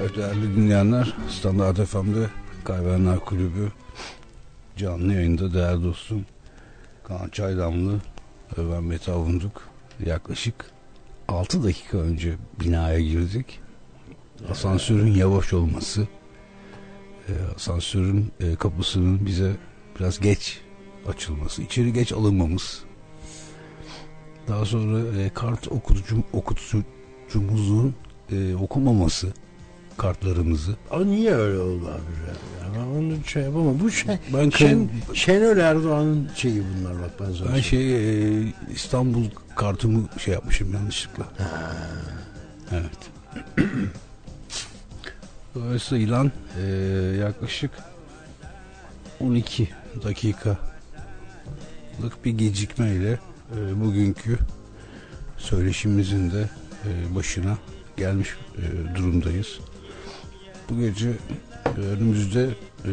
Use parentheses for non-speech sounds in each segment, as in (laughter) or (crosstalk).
Evet değerli dinleyenler Standart FM'de Kaybedenler Kulübü canlı yayında değerli dostum Kaan Çaydamlı ve ben Mete Avunduk. Yaklaşık 6 dakika önce binaya girdik. Asansörün yavaş olması e, asansörün e, kapısının bize biraz geç açılması, içeri geç alınmamız. Daha sonra e, kart okutucu, okutucumuzun okumaması kartlarımızı. O niye öyle oldu abi? Ben onu şey yapamam. Bu şey, Ben Şen, Şenol Erdoğan'ın şeyi bunlar bak ben sana ben şey e, İstanbul kartımı şey yapmışım yanlışlıkla. Ha. Evet. Dolayısıyla e, yaklaşık 12 dakikalık bir gecikmeyle e, bugünkü söyleşimizin de e, başına gelmiş e, durumdayız. Bu gece e, önümüzde e,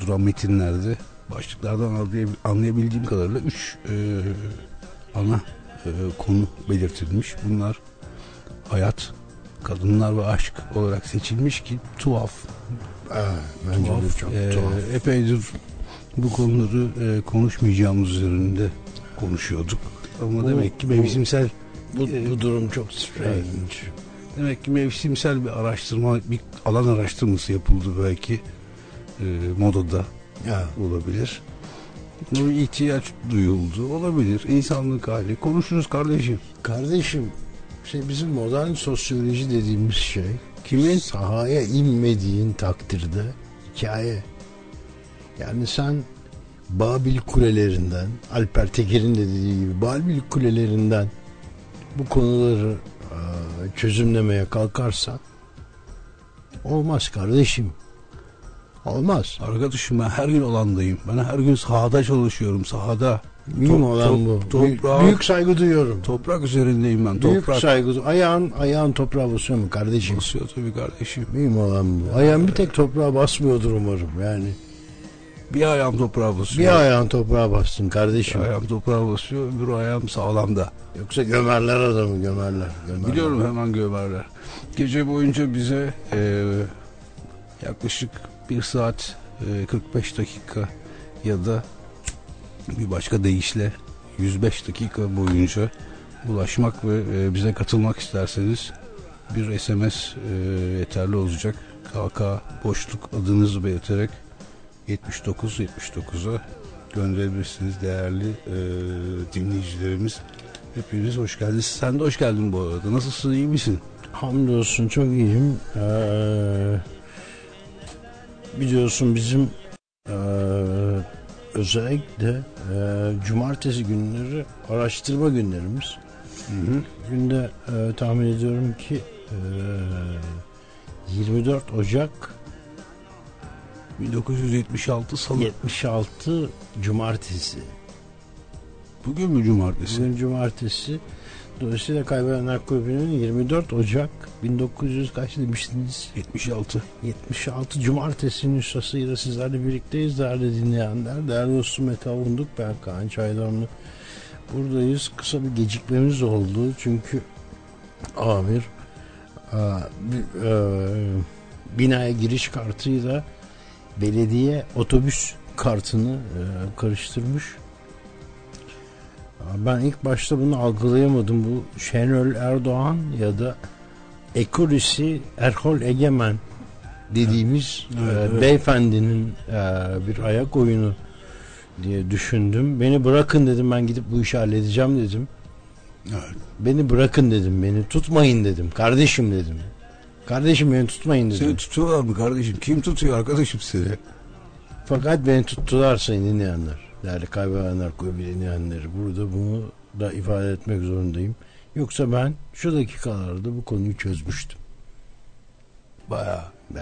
duran metinlerde başlıklardan anlay- anlayabildiğim kadarıyla 3 ana e, konu belirtilmiş. Bunlar hayat, kadınlar ve aşk olarak seçilmiş ki tuhaf. Ha, bence tuhaf. de çok E, tuhaf. epeydir bu konuları e, konuşmayacağımız üzerinde konuşuyorduk. Ama Bu- demek ki mevsimsel Bu, e, bu durum çok strange. Demek ki mevsimsel bir araştırma, bir alan araştırması yapıldı belki e, modada Ya, olabilir. Bu ihtiyaç duyuldu olabilir. İnsanlık hali. Konuşuruz kardeşim. kardeşim şey bizim modern sosyoloji dediğimiz şey Kimin? sahaya inmediğin takdirde hikaye. Yani sen Babil kulelerinden, Alper Teker'in de dediği gibi Babil kulelerinden bu konuları çözümlemeye kalkarsan olmaz kardeşim. Olmaz. Arkadaşım ben her gün alandayım. Ben her gün sahada çalışıyorum. Sahada. Mühim Top- olan top- bu. toprağa- Büyük, saygı duyuyorum. Toprak üzerindeyim ben. Büyük Toprak. saygı Ayağın, ayağın toprağa basıyor mu kardeşim? Basıyor tabii kardeşim. Mühim olan bu. Ayağın bir tek toprağa basmıyordur umarım yani. Bir ayağım toprağa basıyor. Bir ayağın toprağa bastın kardeşim. Bir ayağım toprağa basıyor. Öbür ayağım sağlamda. Yoksa gömerler adamı gömerler. gömerler. Biliyorum hemen gömerler. Gece boyunca bize e, yaklaşık 1 saat e, 45 dakika ya da bir başka deyişle 105 dakika boyunca ulaşmak ve e, bize katılmak isterseniz bir SMS e, yeterli olacak. KK boşluk adınızı belirterek 79 79'a gönderebilirsiniz değerli e, dinleyicilerimiz. Hepiniz hoş geldiniz. Sen de hoş geldin bu arada. Nasılsın iyi misin? Hamdolsun çok iyiyim. Ee, biliyorsun bizim ee, özellikle ee, cumartesi günleri araştırma günlerimiz. Hı hı. Günde ee, tahmin ediyorum ki ee, 24 Ocak 1976 Salı. 76 Cumartesi. Bugün mü cumartesi? Bugün Cumartesi. Dolayısıyla Kaybedenler Kulübü'nün 24 Ocak 1900 kaç demiştiniz? 76. 76 Cumartesi nüshasıyla sizlerle birlikteyiz değerli dinleyenler. Değerli dostum Mete Avunduk, ben Kaan Çaydanlı. Buradayız. Kısa bir gecikmemiz oldu. Çünkü amir e, bir, e, binaya giriş kartıyla belediye otobüs kartını e, karıştırmış. Ben ilk başta bunu algılayamadım. Bu Şenol Erdoğan ya da Ekurisi Erhol Egemen dediğimiz Evet, e, evet. beyefendinin e, bir ayak oyunu diye düşündüm. Beni bırakın dedim ben gidip bu işi halledeceğim dedim. Evet. Beni bırakın dedim. Beni tutmayın dedim. Kardeşim dedim. Kardeşim beni tutmayın dedim. Seni tutuyorlar mı kardeşim? Kim tutuyor arkadaşım seni? Fakat beni tuttular sayın dinleyenler. Değerli kaybedenler dinleyenleri. Burada bunu da ifade etmek zorundayım. Yoksa ben şu dakikalarda bu konuyu çözmüştüm. Bayağı. Be.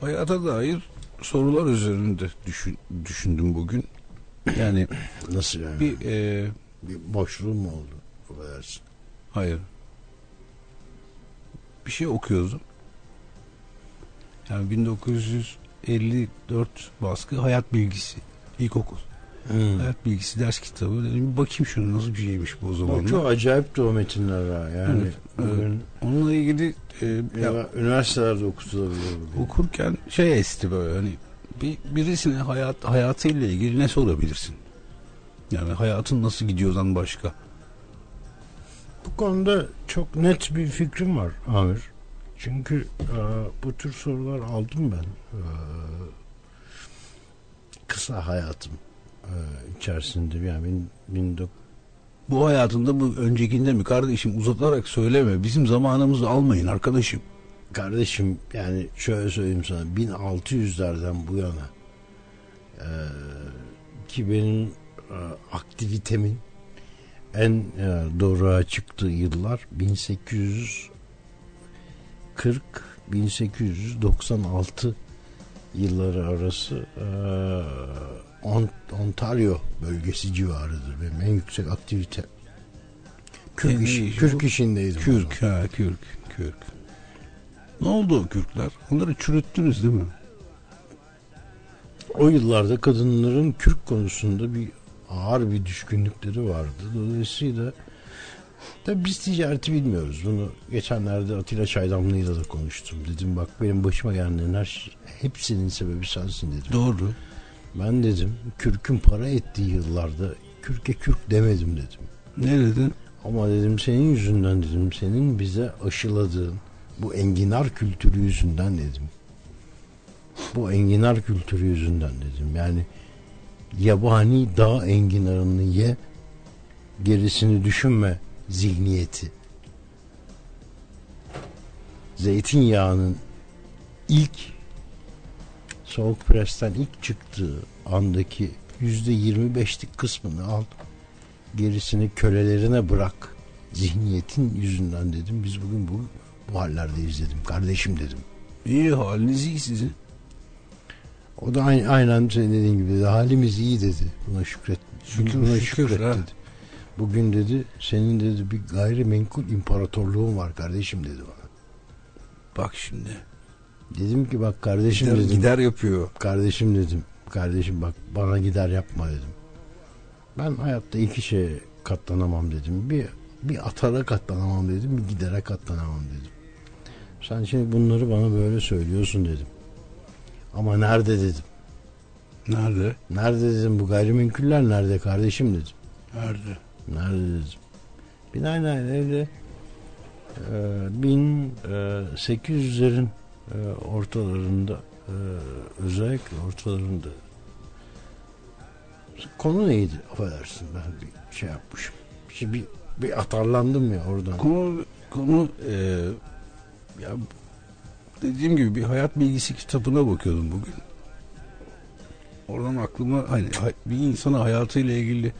Hayata dair sorular üzerinde düşün, düşündüm bugün. Yani Nasıl yani? bir e, Bir boşluğum mu oldu? Affedersin. hayır. Bir şey okuyordum. Yani 1954 baskı hayat bilgisi. İlkokul. Hmm. Hayat bilgisi ders kitabı. Dedim bakayım şunu nasıl bir şeymiş bu o zaman. çok acayip de o metinler ha. Yani Evet, bugün ilgili e, ya, Ya, üniversitelerde okutulabilir. bu. okurken şey esti böyle hani bir, birisine hayat hayatıyla ilgili ne sorabilirsin? Yani hayatın nasıl gidiyordan başka. Bu konuda çok net bir fikrim var Amir. Çünkü e, bu tür sorular aldım ben. E, kısa hayatım e, içerisinde yani bin, bin dok- Bu hayatında mı öncekinde mi kardeşim uzatarak söyleme. Bizim zamanımızı almayın arkadaşım. kardeşim yani şöyle söyleyeyim sana 1600'lerden bu yana e, ki benim e, aktivitemin en e, doğruğa çıktığı yıllar 1840 1896 yılları arası e, Ont- Ontario bölgesi civarıdır benim en yüksek aktivite. Kürk, Ne iş- kürk zaman. Kürk ha kürk kürk. Ne oldu o kürkler? Onları çürüttünüz değil mi? O yıllarda kadınların kürk konusunda bir ağır bir düşkünlükleri vardı. Dolayısıyla da biz ticareti bilmiyoruz. Bunu geçenlerde Atilla Çaydanlı'yla da konuştum. Dedim bak benim başıma gelenlerin her şey, hepsinin sebebi sensin dedim. Doğru. Ben dedim kürkün para ettiği yıllarda kürke kürk demedim dedim. Ne dedin? Ama dedim senin yüzünden dedim senin bize aşıladığın bu enginar kültürü yüzünden dedim. Bu enginar kültürü yüzünden dedim. Yani yabani dağ enginarını ye gerisini düşünme zihniyeti. Zeytinyağının ilk soğuk presten ilk çıktığı andaki yüzde yirmi beşlik kısmını al gerisini kölelerine bırak zihniyetin yüzünden dedim biz bugün bu, bu hallerdeyiz dedim kardeşim dedim. İyi haliniz iyi sizin. O da aynı, aynen senin dediğin gibi dedi. Halimiz iyi dedi. Buna şükret. Şükür, buna şükür, şükret ha. dedi. Bugün dedi senin dedi bir gayrimenkul imparatorluğun var kardeşim dedi bana. Bak şimdi. Dedim ki bak kardeşim Gider, dedim. gider yapıyor. Kardeşim dedim. Kardeşim bak bana gider yapma dedim. Ben hayatta iki şeye katlanamam dedim. Bir bir atara katlanamam dedim. Bir gidere katlanamam dedim. Sen şimdi bunları bana böyle söylüyorsun dedim. Ama nerede dedim. Nerede? Nerede dedim bu gayrimenkuller nerede kardeşim dedim. Nerede? Nerede dedim. Binaenaleyh e, 1800'lerin e, ortalarında e, özellikle ortalarında konu neydi affedersin ben bir şey yapmışım. Şimdi bir, bir atarlandım ya oradan. Konu, konu e, ya dediğim gibi bir hayat bilgisi kitabına bakıyordum bugün. Oradan aklıma hani bir insana hayatıyla ilgili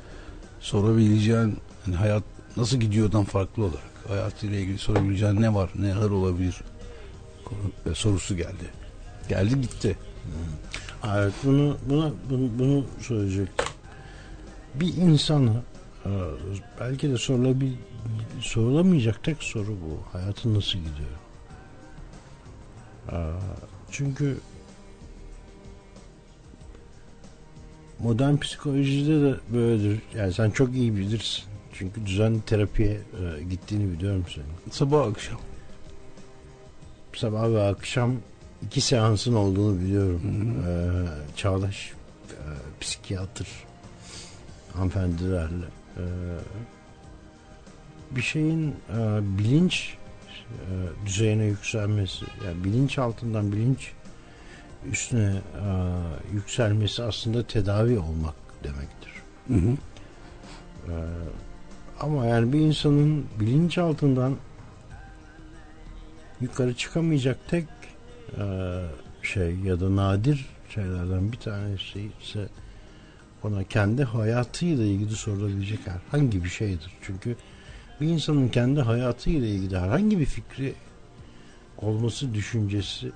sorabileceğin hani hayat nasıl gidiyordan farklı olarak hayatıyla ilgili sorabileceğin ne var neler olabilir e, sorusu geldi. Geldi gitti. Evet bunu bunu bunu, bunu söyleyecektim. Bir insana e, belki de sorulabil, sorulamayacak tek soru bu. Hayatın nasıl gidiyor? E, Çünkü modern psikolojide de böyledir. Yani sen çok iyi bilirsin. Çünkü düzenli terapiye e, gittiğini biliyorum senin. Sabah akşam. Sabah ve akşam iki seansın olduğunu biliyorum. Hı hı. Ee, Çağdaş e, psikiyatr hanımefendilerle e, bir şeyin e, bilinç e, düzeyine yükselmesi yani bilinç altından bilinç üstüne e, yükselmesi aslında tedavi olmak demektir. Hı hı. Ee, ama yani bir insanın bilinç altından yukarı çıkamayacak tek e, şey ya da nadir şeylerden bir tanesi ise ona kendi hayatıyla ilgili sorulabilecek herhangi bir şeydir. Çünkü bir insanın kendi hayatıyla ilgili herhangi bir fikri olması düşüncesi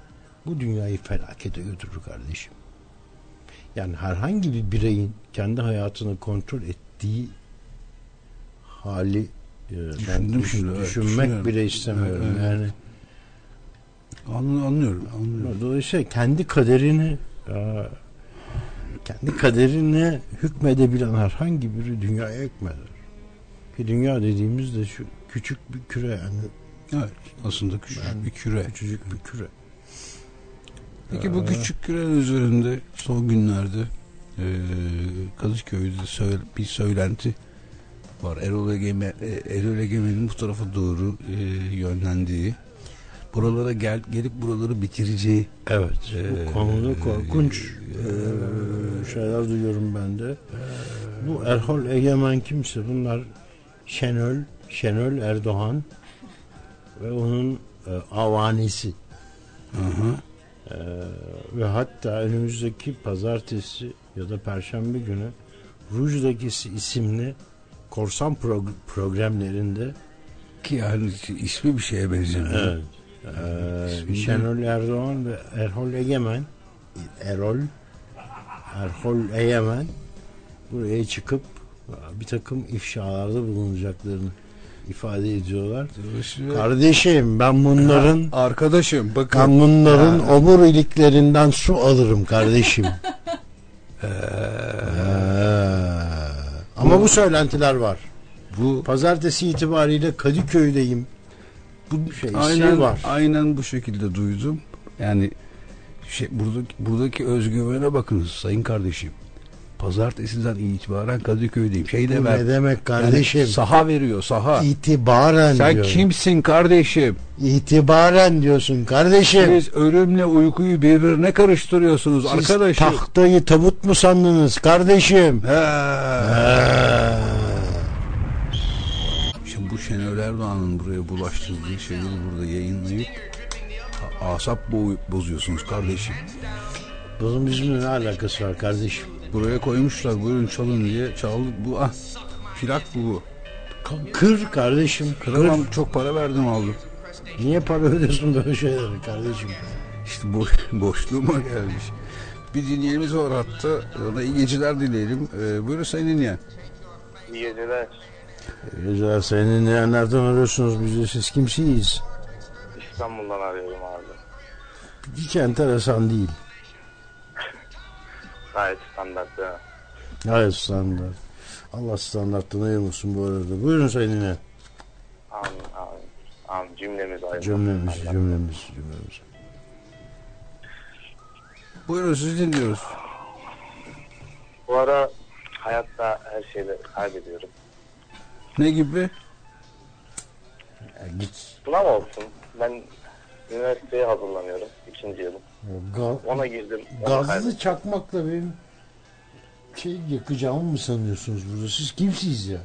bu dünyayı felakete götürür kardeşim. Yani herhangi bir bireyin kendi hayatını kontrol ettiği hali e, ben Düşündüm düş- şimdi, evet, düşünmek düşünüyorum. bile istemiyorum. Evet, evet. Yani Anlı- Anlıyorum. anlıyorum. dolayısıyla kendi kaderini e, kendi kaderine hükmedebilen herhangi biri dünyaya hükmeder. Ki dünya dediğimiz de şu küçük bir küre yani Evet. Aslında küçük Ben- bir küre. Küçücük bir küre. Peki bu küçük kürenin üzerinde son günlerde e, Kadıköy'de söyle, bir söylenti var. Erol, Egeme, e, Erol Egemen'in bu tarafa doğru e, yönlendiği buralara gel, gelip buraları bitireceği Evet. Ee, bu konuda korkunç e, e, şeyler duyuyorum ben de. Bu Erhol Egemen kimse? Bunlar Şenöl, Şenöl Erdoğan ve onun e, avanisi. hı hı. Ee, ve hatta önümüzdeki pazartesi ya da perşembe günü Ruj'daki isimli korsan prog- programlarında ki yani ismi bir şeye benzemiyor. evet, ee, Şenol Erdoğan ve Erhol Egemen Erol Erhol Egemen buraya çıkıp bir takım ifşalarda bulunacaklarını ifade ediyorlar. Dolayısıyla- Kardeşim ben bunların (laughs) Arkadaşım bakın. Ben bunların Ha. omuriliklerinden su alırım kardeşim. (laughs) Ee, Ha. Ama bu söylentiler var. bu Pazartesi itibariyle Kadıköy'deyim. Bu şey aynen var. aynen bu şekilde duydum. Yani şey buradaki buradaki özgüvene bakınız sayın kardeşim. Pazartesiden itibaren Kadıköy'deyim. Şey Bu ne demek kardeşim? Yani saha veriyor saha. İtibaren Sen diyorum. kimsin kardeşim? İtibaren diyorsun kardeşim. Siz ölümle uykuyu birbirine karıştırıyorsunuz Siz arkadaşım. tahtayı tabut mu sandınız kardeşim? He. Ha. Şimdi bu Şenol Erdoğan'ın buraya bulaştırdığı şeyleri burada yayınlayıp asap bo- bozuyorsunuz kardeşim. Bunun bizimle ne alakası var kardeşim? Buraya koymuşlar buyurun çalın diye çaldık bu ah plak bu. Kır kardeşim. Kıramam çok para verdim aldım. Niye para ödüyorsun böyle şeyleri kardeşim? İşte bo (laughs) boşluğuma gelmiş. Bir dinleyenimiz var hatta ona iyi geceler dileyelim. Ee, buyurun sayın dinleyen. İyi geceler. Geceler sayın dinleyenlerden arıyorsunuz biz de siz kimsiyiz? İstanbul'dan arıyorum abi. Hiç enteresan değil. Gayet standart değil mi? Hayır standart. Allah standarttan ayırmasın bu arada. Buyurun sayın dinleyen. Amin amin. Amin cümlemiz ayrı. Cümlemiz, Allah. cümlemiz, cümlemiz. Buyurun sizi dinliyoruz. Bu ara hayatta her şeyde kaybediyorum. Ne gibi? Ya git. Sınav olsun. Ben üniversiteye hazırlanıyorum. ikinci yılım. Ga- Ona girdim. Ona gazlı çakmakla benim şey yakacağımı mı sanıyorsunuz burada? Siz kimsiniz ya?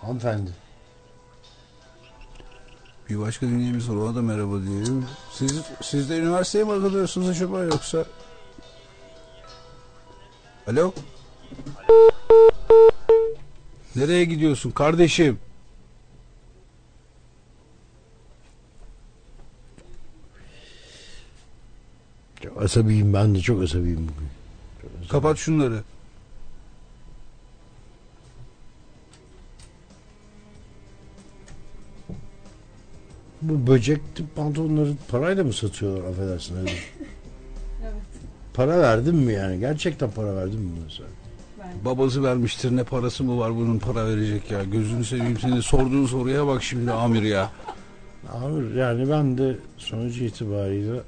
Hanımefendi. Bir başka dinleyicimiz var ona da merhaba diyelim. Siz, siz de üniversiteye mi hazırlıyorsunuz acaba yoksa? Alo? Nereye gidiyorsun kardeşim? Çok asabiyim ben de çok asabiyim bugün. Çok asabiyim. Kapat şunları. Bu böcekli pantolonları parayla mı satıyorlar affedersin? (laughs) Evet. Para verdin mi yani? Gerçekten para verdin mi mesela? Ben Babası vermiştir ne parası mı var bunun para verecek ya. Gözünü seveyim seni sorduğun soruya bak şimdi amir ya. Abi yani ben de sonucu itibariyle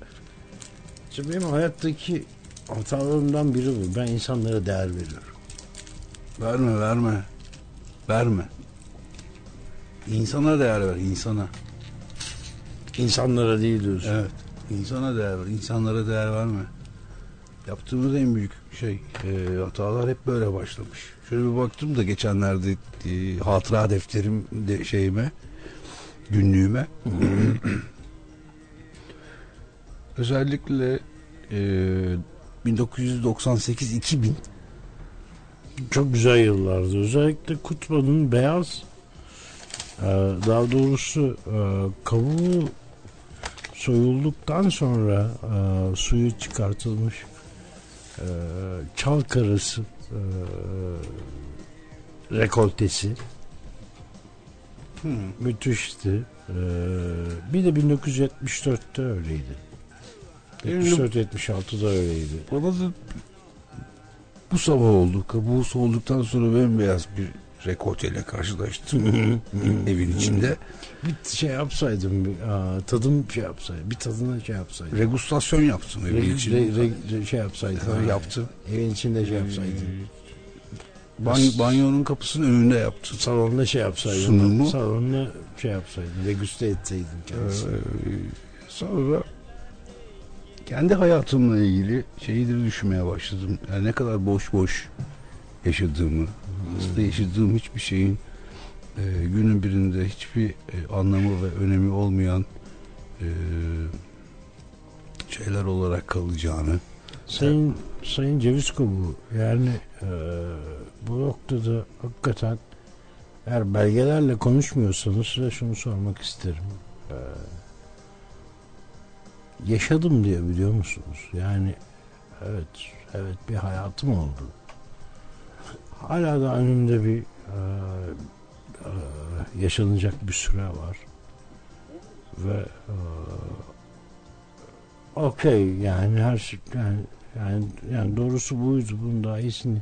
işte benim hayattaki hatalarımdan biri bu. Ben insanlara değer veriyorum. Verme verme. Verme. İnsana değer ver insana. İnsanlara değil diyorsun. Evet. İnsana değer ver. insanlara değer verme. Yaptığımız en büyük şey e, hatalar hep böyle başlamış. Şöyle bir baktım da geçenlerde e, hatıra defterim de şeyime günlüğüme (laughs) özellikle e, 1998-2000 Çok güzel yıllardı. Özellikle Kutman'ın beyaz e, daha doğrusu e, kabuğu soyulduktan sonra e, suyu çıkartılmış e, çal karası e, rekoltesi müthişti. E, bir de 1974'te öyleydi. Benim- 74-76'da öyleydi. Bana da bu sabah oldu. Kabuğu soğuduktan sonra bembeyaz bir rekorteyle karşılaştım evin içinde. Bir şey yapsaydım, bir, aa, tadım şey yapsaydım, bir tadına şey yapsaydım. Regustasyon yaptım evin Re, içinde. re, re- şey yapsaydım. Ha, yaptım. Evin içinde şey yapsaydım. Banyo, banyonun kapısının önünde yaptım. Salonda şey yapsaydım. Sunumu. Salonda şey yapsaydım. Regüste etseydim kendisini. Ee, sonra kendi hayatımla ilgili şeyleri düşünmeye başladım. Yani ne kadar boş boş yaşadığımı, aslında yaşadığım hiçbir şeyin e, günün birinde hiçbir e, anlamı ve önemi olmayan e, şeyler olarak kalacağını. Sayın Sayın Ceviz Kabuğu yani e, bu noktada hakikaten eğer belgelerle konuşmuyorsanız size şunu sormak isterim. E, yaşadım diye biliyor musunuz? Yani evet evet bir hayatım oldu. Hala da önümde bir e, e, yaşanacak bir süre var. Ve e, okey yani her şey yani, yani yani doğrusu buydu bunun daha iyisini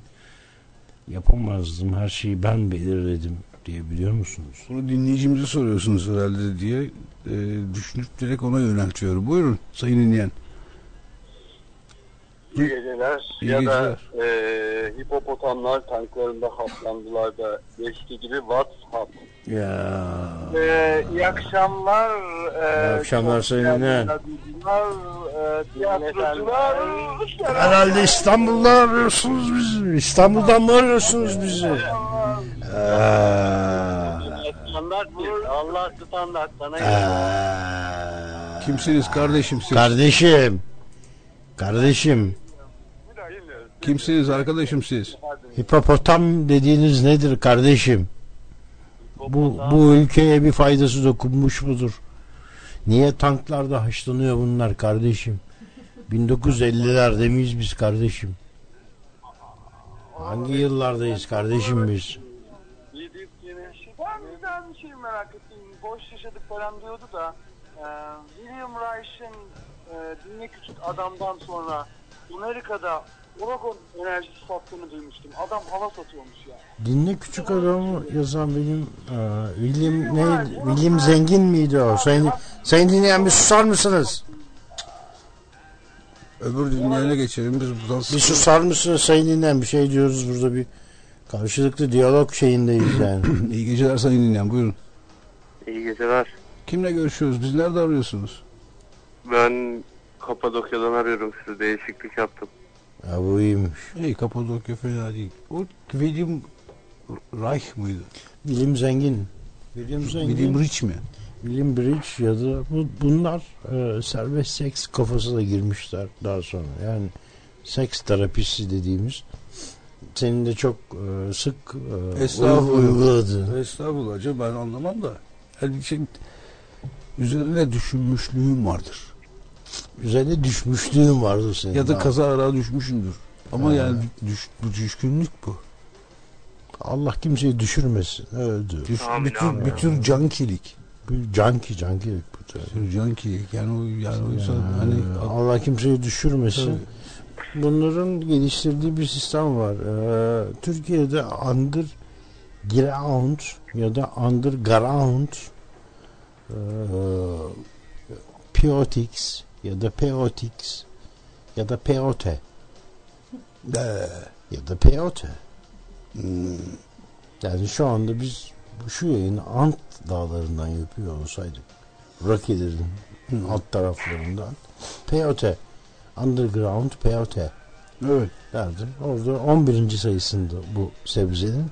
yapamazdım her şeyi ben belirledim diye biliyor musunuz? Bunu dinleyicimize soruyorsunuz herhalde diye e, düşünüp direkt ona yöneltiyorum. Buyurun sayın dinleyen. İyi geceler. İyi ya geceler. da e, hipopotamlar tanklarında haplandılar da geçti gibi WhatsApp. Ya E, iyi akşamlar. E, İyi akşamlar. Radyocular, e, tiyatrocular. herhalde İstanbul'dan arıyorsunuz bizi. İstanbul'dan mı arıyorsunuz bizi? Standart bir. Allah standart sana Kimsiniz kardeşim siz? Kardeşim. Kardeşim. Kimsiniz arkadaşım siz? Hipopotam dediğiniz nedir kardeşim? Bu, bu ülkeye bir faydası dokunmuş mudur? Niye tanklarda haşlanıyor bunlar kardeşim? 1950'lerde miyiz biz kardeşim? Hangi yıllardayız kardeşim biz? Ben bizden bir şey merak ettim. Boş yaşadık falan diyordu da e, William Reich'in e, Dinle Küçük Adam'dan sonra Amerika'da Oragon enerjisi sattığını duymuştum. Adam hava satıyormuş ya. Dinle küçük adamı yazan benim e, William ne William Zengin miydi o? Sayın, sayın dinleyen bir susar mısınız? Öbür dinleyene geçelim. Biz buradan Bir susar mısınız sayın dinleyen bir şey diyoruz burada bir karşılıklı diyalog şeyindeyiz yani. (laughs) İyi geceler sayın dinleyen. Buyurun. İyi geceler. Kimle görüşüyoruz? Biz nerede arıyorsunuz? Ben Kapadokya'dan arıyorum sizi. Değişiklik yaptım. Ya bu iyiymiş. Hey Kapadokya fena değil. O William Reich mıydı? William Zengin. William Zengin. William Rich mi? William Bridge ya da bu, bunlar e, serbest seks kafasına girmişler daha sonra. Yani seks terapisi dediğimiz senin de çok e, sık e, Estağfurullah. uyguladığın. Estağfurullah ben anlamam da. Yani şey, üzerine düşünmüşlüğüm vardır. Üzerine düşmüşlüğün vardı senin. Ya da kaza ara düşmüşümdür. Ama Ha. yani düş, bu düşkünlük bu. Allah kimseyi düşürmesin. Öldü. Düş, Amin, bütün, amin. bütün cankilik. Bu canki canki bu tabii. Cankilik. Yani o, yani o insan Yani hani Allah kimseyi düşürmesin. Tabii. Bunların geliştirdiği bir sistem var. Ee, Türkiye'de underground ya da underground e, POTX ya da POTX ya da POT Ee, ya da POT. hmm, Yani şu anda biz şu yayını Ant dağlarından yapıyor olsaydık Rocky'lerin alt taraflarından POT Underground POT evet. derdim. Orada 11. sayısında bu sebzenin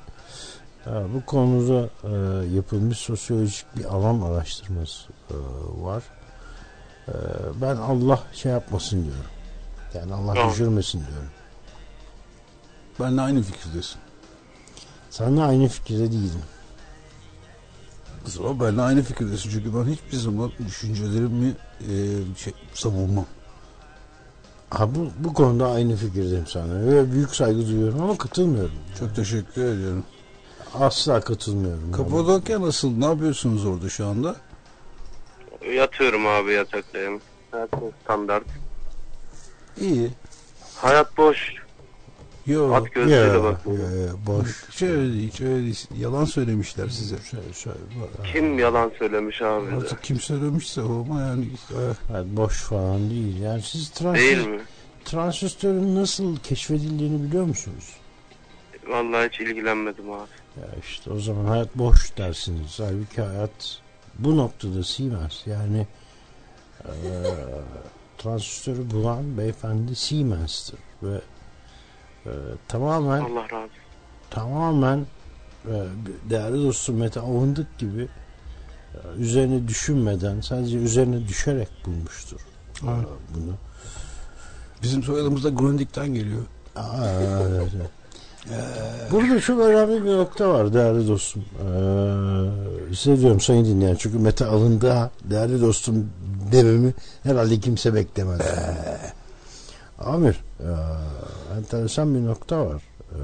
bu konuda e, yapılmış sosyolojik bir alan araştırması e, var. E, ben Allah şey yapmasın diyorum. Yani Allah Tamam. düşürmesin diyorum. Benle aynı fikirdesin. Seninle aynı fikirde değilim. Ama benle aynı fikirdesin. Çünkü ben hiçbir zaman düşüncelerimi e, şey, savunmam. Ha, bu, bu konuda aynı fikirdeyim sana. Ve büyük saygı duyuyorum ama katılmıyorum. Çok teşekkür ediyorum. Asla katılmıyorum. Kapadokya nasıl? Ne yapıyorsunuz orada şu anda? Yatıyorum abi yataktayım. Her şey standart. İyi. Hayat boş. Yo, At Ya, bakmalı. ya, ya, boş. hiç öyle değil, hiç öyle değil. Yalan söylemişler size. Şöyle, şöyle, bak. Kim yalan söylemiş abi? Artık kim söylemişse o ama yani e, Evet, boş falan değil. Yani siz transist, Değil mi? transistörün nasıl keşfedildiğini biliyor musunuz? Vallahi hiç ilgilenmedim abi. Ya işte o zaman hayat boş dersiniz. Halbuki hayat bu noktada Siemens. Yani eee transistörü bulan beyefendi Siemens'tir. Ve eee, tamamen Allah razı tamamen eee, değerli dostum Mete Avundık gibi eee, üzerine düşünmeden sadece üzerine düşerek bulmuştur eee, Evet. bunu. bizim soyadımız da Grundig'den geliyor. Aa, evet, evet. Burada çok önemli bir nokta var değerli dostum. Ee, size diyorum sayın dinleyen çünkü Mete alındı değerli dostum dememi herhalde kimse beklemez. Amir ee, enteresan bir nokta var. Ee,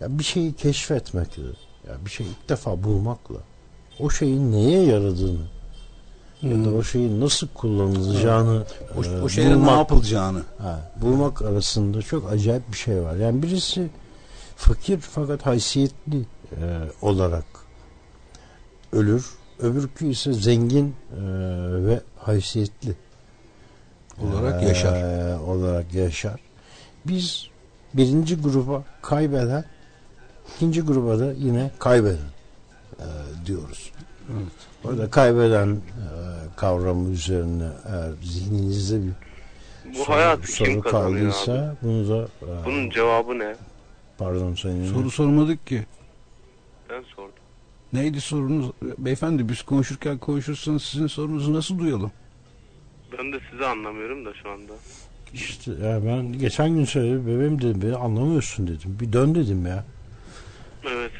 ya bir şeyi keşfetmekle ya bir şeyi ilk defa bulmakla o şeyin neye yaradığını ya da o şeyin nasıl kullanılacağını O, e, o şeylerin ne yapılacağını. Ha, bulmak arasında çok acayip bir şey var. Yani birisi fakir fakat haysiyetli e, olarak ölür. Öbürkü ise zengin e, ve haysiyetli Olarak e, yaşar. olarak yaşar. Biz birinci gruba kaybeden, ikinci gruba da yine kaybeden e, diyoruz. Evet. Orada kaybeden e, kavramı üzerine eğer zihninizde bir Bu soru, hayat soru kim kazanıyor abi? kaldıysa bunu da e, Bunun cevabı ne? pardon sayın Soru sormadık ki. Ben sordum. Neydi sorunuz? Beyefendi biz konuşurken konuşursanız sizin sorunuzu nasıl duyalım? Ben de sizi anlamıyorum da şu anda. işte ya ben geçen gün söyledim bebeğim dedim beni anlamıyorsun dedim bir dön dedim ya Evet.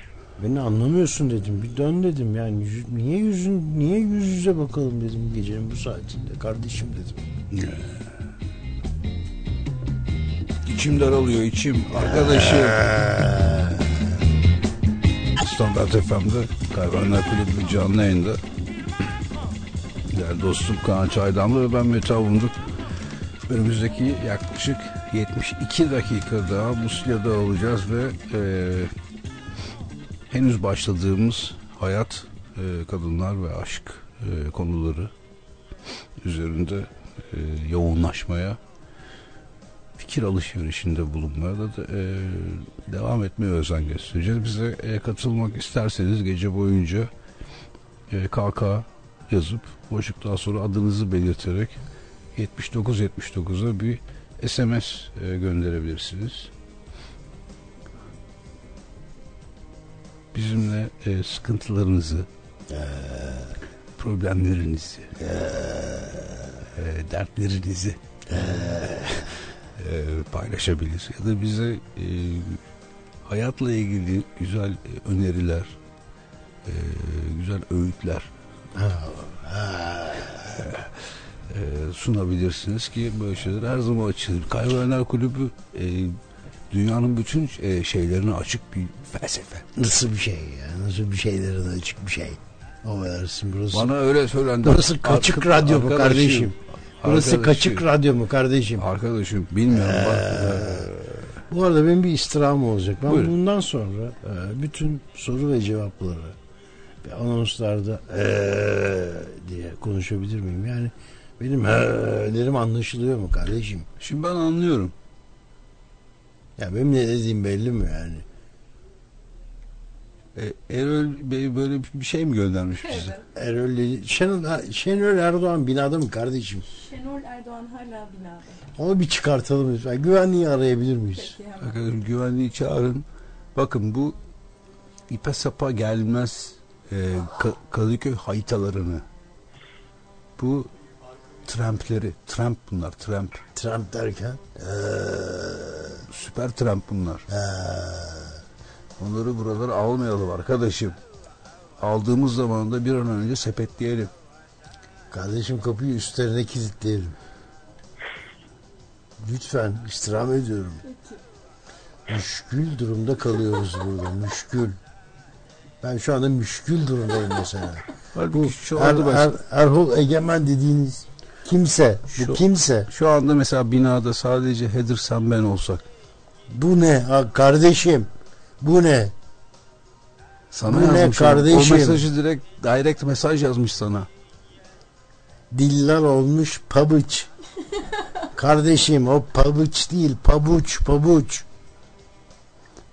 Beni anlamıyorsun dedim bir dön dedim yani yüz- niye yüzün niye yüz yüze bakalım dedim gecenin bu saatinde kardeşim dedim İçim daralıyor içim. Arkadaşım. Standart FM'de Kayvanlar Kulübü canlı yayında. Değerli dostum Kaan Çaydanlı ve ben Mete Avunduk. Önümüzdeki yaklaşık 72 dakika daha Musya'da olacağız ve e, henüz başladığımız hayat, e, kadınlar ve aşk e, konuları üzerinde e, yoğunlaşmaya fikir alışverişinde bulunmaya da e, devam etmeye özen göstereceğiz. Bize e, katılmak isterseniz gece boyunca e, KK yazıp boşluktan sonra adınızı belirterek 7979'a bir SMS e, gönderebilirsiniz. Bizimle e, sıkıntılarınızı, problemlerinizi, e, dertlerinizi (laughs) e, paylaşabilir ya da bize e, hayatla ilgili güzel e, öneriler, e, güzel öğütler e, sunabilirsiniz ki böyle şeyler her zaman açılır. Kaybedenler Kulübü e, dünyanın bütün e, şeylerine açık bir felsefe. nasıl bir şey ya nasıl bir şeylere de açık bir şey affedersin burası Bana öyle söylendi. burası kaçık Arka- radyo mu kardeşim burası arkadaşım, kaçık radyo mu kardeşim Arkadaşım bilmiyorum bak. Bu arada benim bir istirham olacak. Ben Buyurun. bundan sonra e, bütün soru ve cevapları ve anonslarda eee diye konuşabilir miyim? Yani benim eee anlaşılıyor mu kardeşim? Şimdi ben anlıyorum. Ya benim ne dediğim belli mi yani? E, Erol Bey böyle bir şey mi göndermiş bize? Erol, dedi- Şenol, Şenol Erdoğan binada mı kardeşim? Şenol Erdoğan hala binada. Onu bir çıkartalım lütfen. Güvenliği arayabilir miyiz? Peki hemen. Arkadaşım güvenliği çağırın. Bakın bu ipe sapa gelmez e, Ka- Kadıköy haytalarını bu trampleri, tramp bunlar, tramp. Trump derken? Eee, Süper tramp bunlar. eee, Onları buralara almayalım arkadaşım. Aldığımız zaman da bir an önce sepetleyelim. kardeşim kapıyı üstlerine kilitleyelim. Lütfen istirham ediyorum. Müşkül durumda kalıyoruz burada. Müşkül. Ben şu anda müşkül durumdayım mesela. Bu er, er, Erhol Egemen dediğiniz Kimse. Bu Şu- kimse. Şu anda mesela binada sadece Heather sen ben olsak. Bu ne? Ha, kardeşim. Bu ne? Sana Bu ne kardeşim? O mesajı direkt direkt mesaj yazmış sana. Diller olmuş pabuç. (laughs) Kardeşim o pabuç değil pabuç pabuç.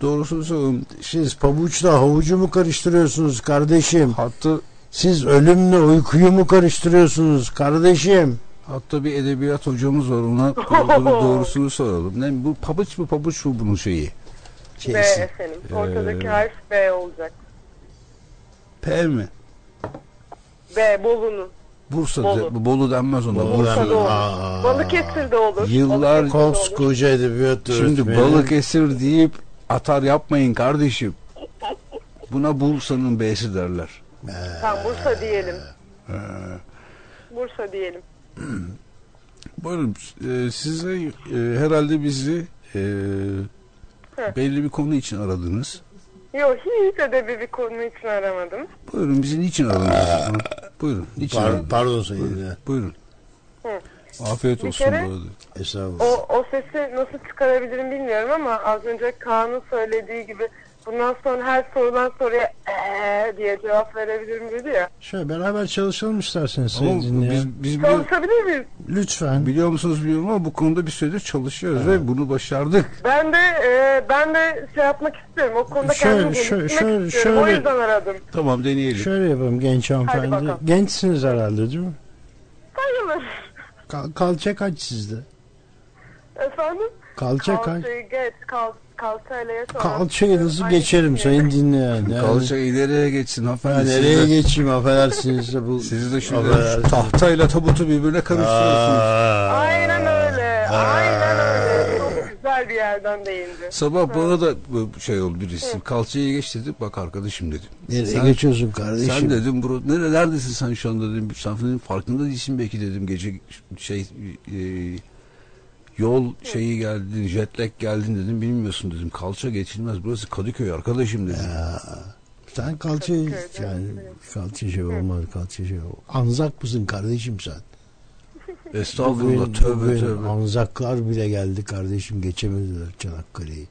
Doğrusunu söyleyeyim. Siz pabuçla havucu mu karıştırıyorsunuz kardeşim? Hatta Siz ölümle uykuyu mu karıştırıyorsunuz kardeşim? Hatta bir edebiyat hocamız var ona doğru- (laughs) doğrusunu soralım. Ne bu pabuç mu pabuç mu bunun şeyi? B Şeysi. efendim. Ortadaki Ee, harf B olacak. P mi? B Bolu'nun. Bursa Bolu. Bolu denmez ona. Bolu Bursa. Bursa'da olur. Aa. Balıkesir'de olur. Yıllar- Balıkesir'de olur. Koskoca edebiyat Şimdi öğretmeni. Balıkesir deyip atar yapmayın kardeşim. Buna Bursa'nın B'si derler. Tamam Bursa diyelim. Ee, Bursa diyelim. (clears throat) buyurun e, size e, herhalde bizi e, belli bir konu için aradınız. Yok hiç edebi bir konu için aramadım. Buyurun bizi niçin aradınız? Buyurun. Niçin Par- aradınız? pardon sayın ya. Buyurun. Hı. Afiyet Bir olsun kere- bu arada. Estağfurullah. O, o sesi nasıl çıkarabilirim bilmiyorum ama az önce Kaan'ın söylediği gibi bundan sonra her sorulan soruya eee diye cevap verebilirim dedi ya. Şöyle beraber çalışalım isterseniz Ama dinleyen. biz, biz Çalışabilir miyiz? Lütfen. biliyor musunuz bilmiyorum ama bu konuda bir süredir çalışıyoruz ve bunu başardık. Ben de e, ben de şey yapmak istiyorum. O konuda Şöyle, kendimi şöyle, geliştirmek şöyle, istiyorum. O şöyle. yüzden aradım. Tamam deneyelim. Şöyle yapalım genç hanımefendi. bakalım. Gençsiniz herhalde değil mi? Sayılır. Kal- kalça kaç sizde? Efendim? Kalça kaç? Kalçayı geç. Kal, kalçayla sonra. Kalçayı nasıl Aynı geçerim şey. sayın dinleyen? Yani, Kalça ileriye geçsin Ya hanımefendi. nereye geçeyim affedersiniz (laughs) de bu. Siz de şimdi Affedersiniz. şu tahtayla tabutu birbirine karıştırıyorsunuz. Aa. Aynen öyle. Aynen öyle. Çok güzel bir yerden değindi. Sabah bana da bu şey oldu birisi. Kalçayı geç dedi. Bak arkadaşım dedim. Nereye Sen- geçiyorsun kardeşim? Sen dedim bro, nere, neredesin sen şu anda dedim. Sen dedim, farkında değilsin belki dedim. Gece şey e, yol şeyi geldin, jetlag geldin dedim. Bilmiyorsun dedim. Kalça geçilmez. Burası Kadıköy arkadaşım dedim. Ya, sen Kadıköy'de yani oturuyorum. kalça şey olmaz kalça şey olmaz. Anzak mısın kardeşim sen? (laughs) Estağfurullah Bugün- tövbe bugün tövbe. Anzaklar bile geldi kardeşim geçemediler Çanakkale'yi.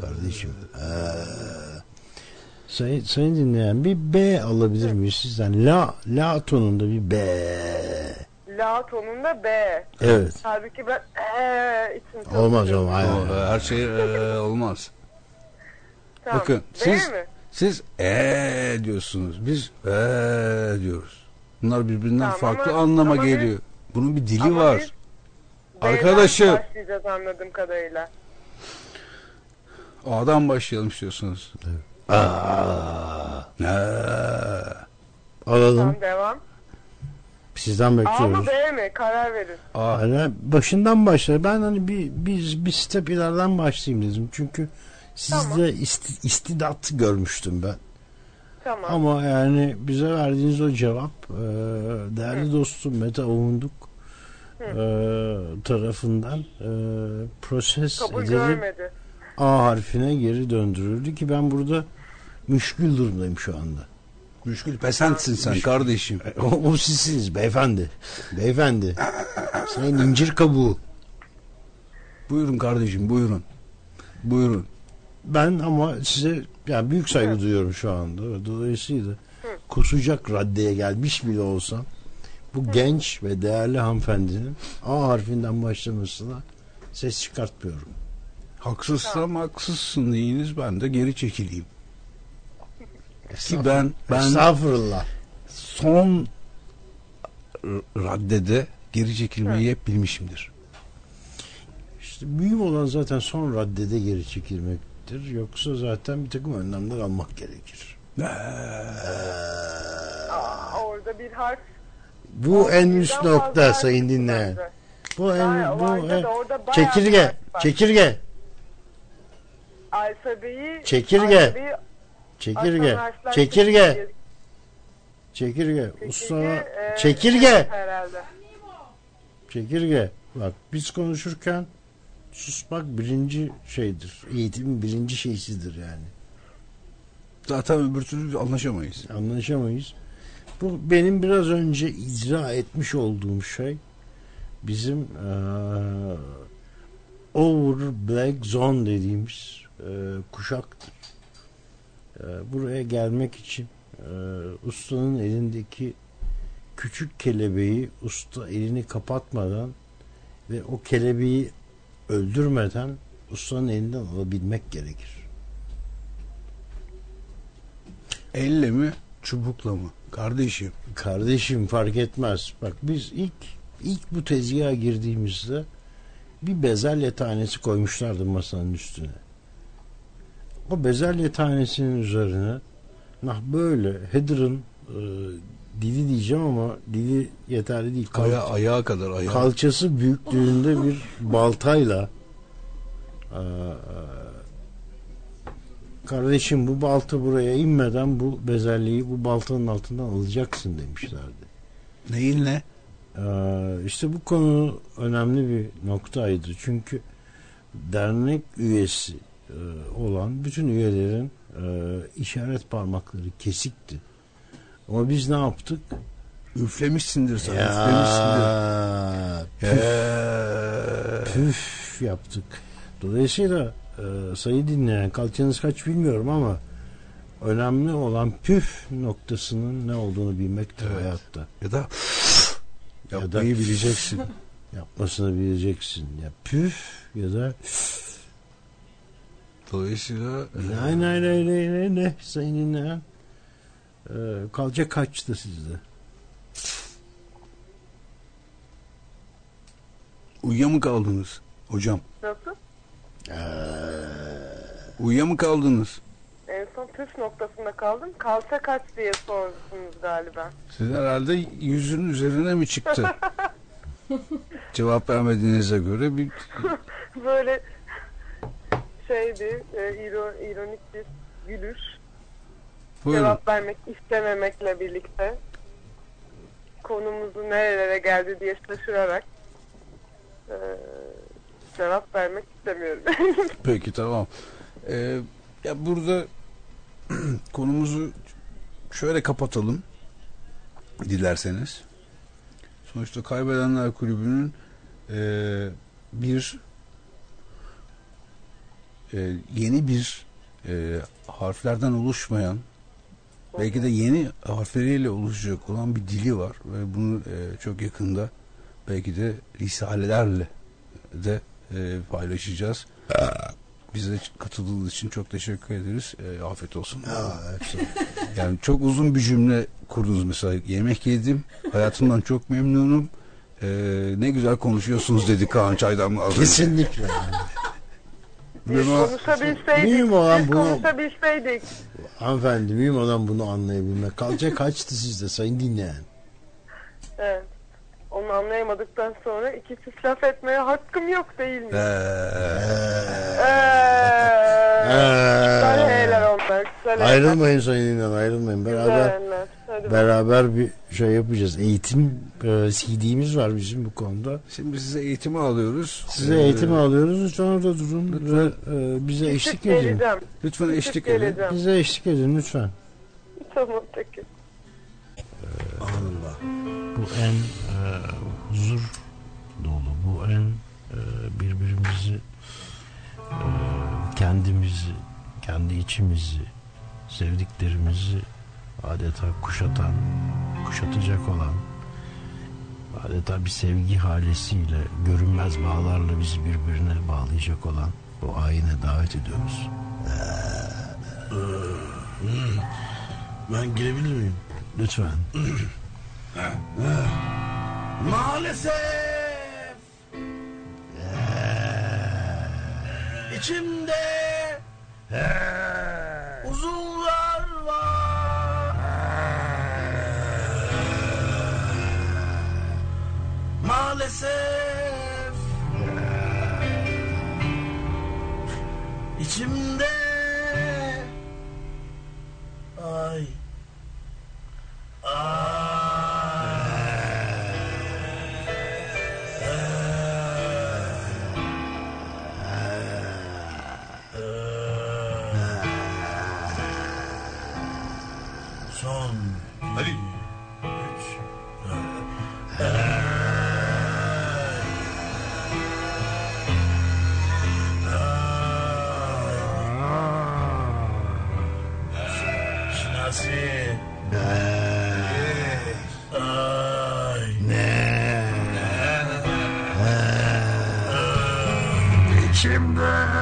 Kardeşim. Ee, sayın, sayın dinleyen bir B alabilir miyiz sizden? La, la tonunda bir B. La tonunda B. Evet. Halbuki ben eee için Olmaz olmaz. Aynen. her şey e, olmaz. Tamam. Bakın, B siz- mi? Siz eee diyorsunuz. Biz eee diyoruz. Bunlar birbirinden Tamam farklı ama- anlama ama biz- geliyor. Bunun bir dili Ama var. biz Arkadaşım. başlayacağız anladığım kadarıyla. A'dan başlayalım istiyorsunuz. Aa, Ne? alalım. Tamam devam. Sizden A mı bekliyoruz. B mi? Karar verin. A. Yani başından başla. Ben hani bir bir, bir step ileriden başlayayım dedim. Çünkü sizde Tamam. isti- istidat görmüştüm ben. Tamam. Ama yani bize verdiğiniz o cevap e, değerli dostum Mete Ovunduk e, tarafından e, proses Kabul edilip görmedi. A harfine geri döndürüldü ki ben burada müşkül durumdayım şu anda. Müşkül pesentsin sen kardeşim. E, O, o sizsiniz beyefendi. Beyefendi. Sayın incir kabuğu. Buyurun kardeşim buyurun. Buyurun. Ben ama size yani büyük saygı duyuyorum şu anda. Dolayısıyla kusacak raddeye gelmiş bile olsam bu genç ve değerli hanımefendinin A harfinden başlamasına ses çıkartmıyorum. Haksızsam haksızsın deyiniz ben de geri çekileyim. Ki ben ben Estağfurullah. son raddede geri çekilmeyi hep bilmişimdir. İşte mühim olan zaten son raddede geri çekilmektir. Yoksa zaten bir takım önlemler almak gerekir. Aa, orada bir harf. Bu en üst nokta sayın dinleyen. Bu en Bayağı- bu en, çekirge, çekirge, Alfabeyi Çekirge. alfabeyi çekirge, çekirge, çekirge. Ustana e, çekirge, herhalde. çekirge. Bak biz konuşurken susmak birinci şeydir. Eğitimin birinci şeysidir yani. Zaten öbür türlü anlaşamayız. Anlaşamayız. Bu benim biraz önce icra etmiş olduğum şey bizim eee, over black zone dediğimiz eee, kuşaktır. Eee, buraya gelmek için eee, ustanın elindeki küçük kelebeği usta elini kapatmadan ve o kelebeği öldürmeden ustanın elinden alabilmek gerekir. Elle mi çubukla mı? Kardeşim. Kardeşim fark etmez. Bak biz ilk ilk bu tezgaha girdiğimizde bir bezelye tanesi koymuşlardı masanın üstüne. O bezelye tanesinin üzerine nah böyle Heather'ın e, dili diyeceğim ama dili yeterli değil. Kal- Aya, ayağa kadar ayağa. kalçası büyüklüğünde bir baltayla e, e, kardeşim bu balta buraya inmeden bu bezelyeyi bu baltanın altından alacaksın demişlerdi. Neyin ne? Ee, işte bu konu önemli bir noktaydı. Çünkü dernek üyesi olan bütün üyelerin e, işaret parmakları kesikti. Ama biz ne yaptık? Üflemişsindir sen. Üflemişsindir. Ya, Eee, püf yaptık. Dolayısıyla e, sayı dinleyen kalçanız kaç bilmiyorum ama önemli olan püf noktasının ne olduğunu bilmektir Evet. hayatta. ya da Ya yapmayı da- bileceksin. (laughs) Yapmasını bileceksin. Ya püf ya da Dolayısıyla Nay nay nay nay nay ne sayın dinleyen. Ee, kalacak kaçtı sizde? uyuya mı kaldınız hocam? Nasıl? Uyuya mı kaldınız? En son püf noktasında kaldım. Kalça kaç diye sordunuz galiba. Siz herhalde yüzün üzerine mi çıktı? (laughs) Cevap vermediğinize göre bir Böyle şeydi, e, iro- ironik bir gülüş. buyurun. Cevap vermek istememekle birlikte konumuzu nerelere geldi diye şaşırarak e, cevap vermek istemiyorum. (laughs) Peki tamam. Ee, ya burada (clears throat) konumuzu şöyle kapatalım dilerseniz. Sonuçta Kaybedenler Kulübü'nün e, bir e, yeni bir e, harflerden oluşmayan belki de yeni harfleriyle oluşacak olan bir dili var ve bunu e, çok yakında belki de risalelerle de e, paylaşacağız. Bize katıldığınız için çok teşekkür ederiz. E, afiyet olsun. (laughs) Yani çok uzun bir cümle kurdunuz mesela. Yemek yedim. Hayatımdan çok memnunum. E, ne güzel konuşuyorsunuz dedi Kaan Çaydan. Kesinlikle. Bunu- konuşabilseydik, Mühim olan bunu- konuşabilseydik. Hanımefendi mühim olan bunu anlayabilmek. Kalacak (laughs) kaçtı sizde sayın dinleyen. Evet. Onu anlayamadıktan sonra ikisi laf etmeye hakkım yok değil mi? Ee, Eee. Güzel heyler onlar. Güzel. Ayrılmayın sayın dinleyen ayrılmayın. Beraber beraber bir şey yapacağız. Eğitim e, CD'miz var bizim bu konuda. şimdi size eğitimi alıyoruz. Size Ee, eğitim alıyoruz. Lütfen orada durun lütfen. ve e, bize Küçük eşlik edin. geleceğim. Lütfen Küçük eşlik edin. geleceğim. Bize eşlik edin lütfen. Tamam peki. Bu en e, huzur dolu, bu en e, birbirimizi, e, kendimizi, kendi içimizi, sevdiklerimizi adeta kuşatan, kuşatacak olan, adeta bir sevgi halesiyle, görünmez bağlarla bizi birbirine bağlayacak olan bu ayine davet ediyoruz. Ben girebilir miyim? Lütfen. (clears throat) Maalesef (clears throat) içimde (clears throat) uzunlar Maalesef. İçimde. Ay. Son içimde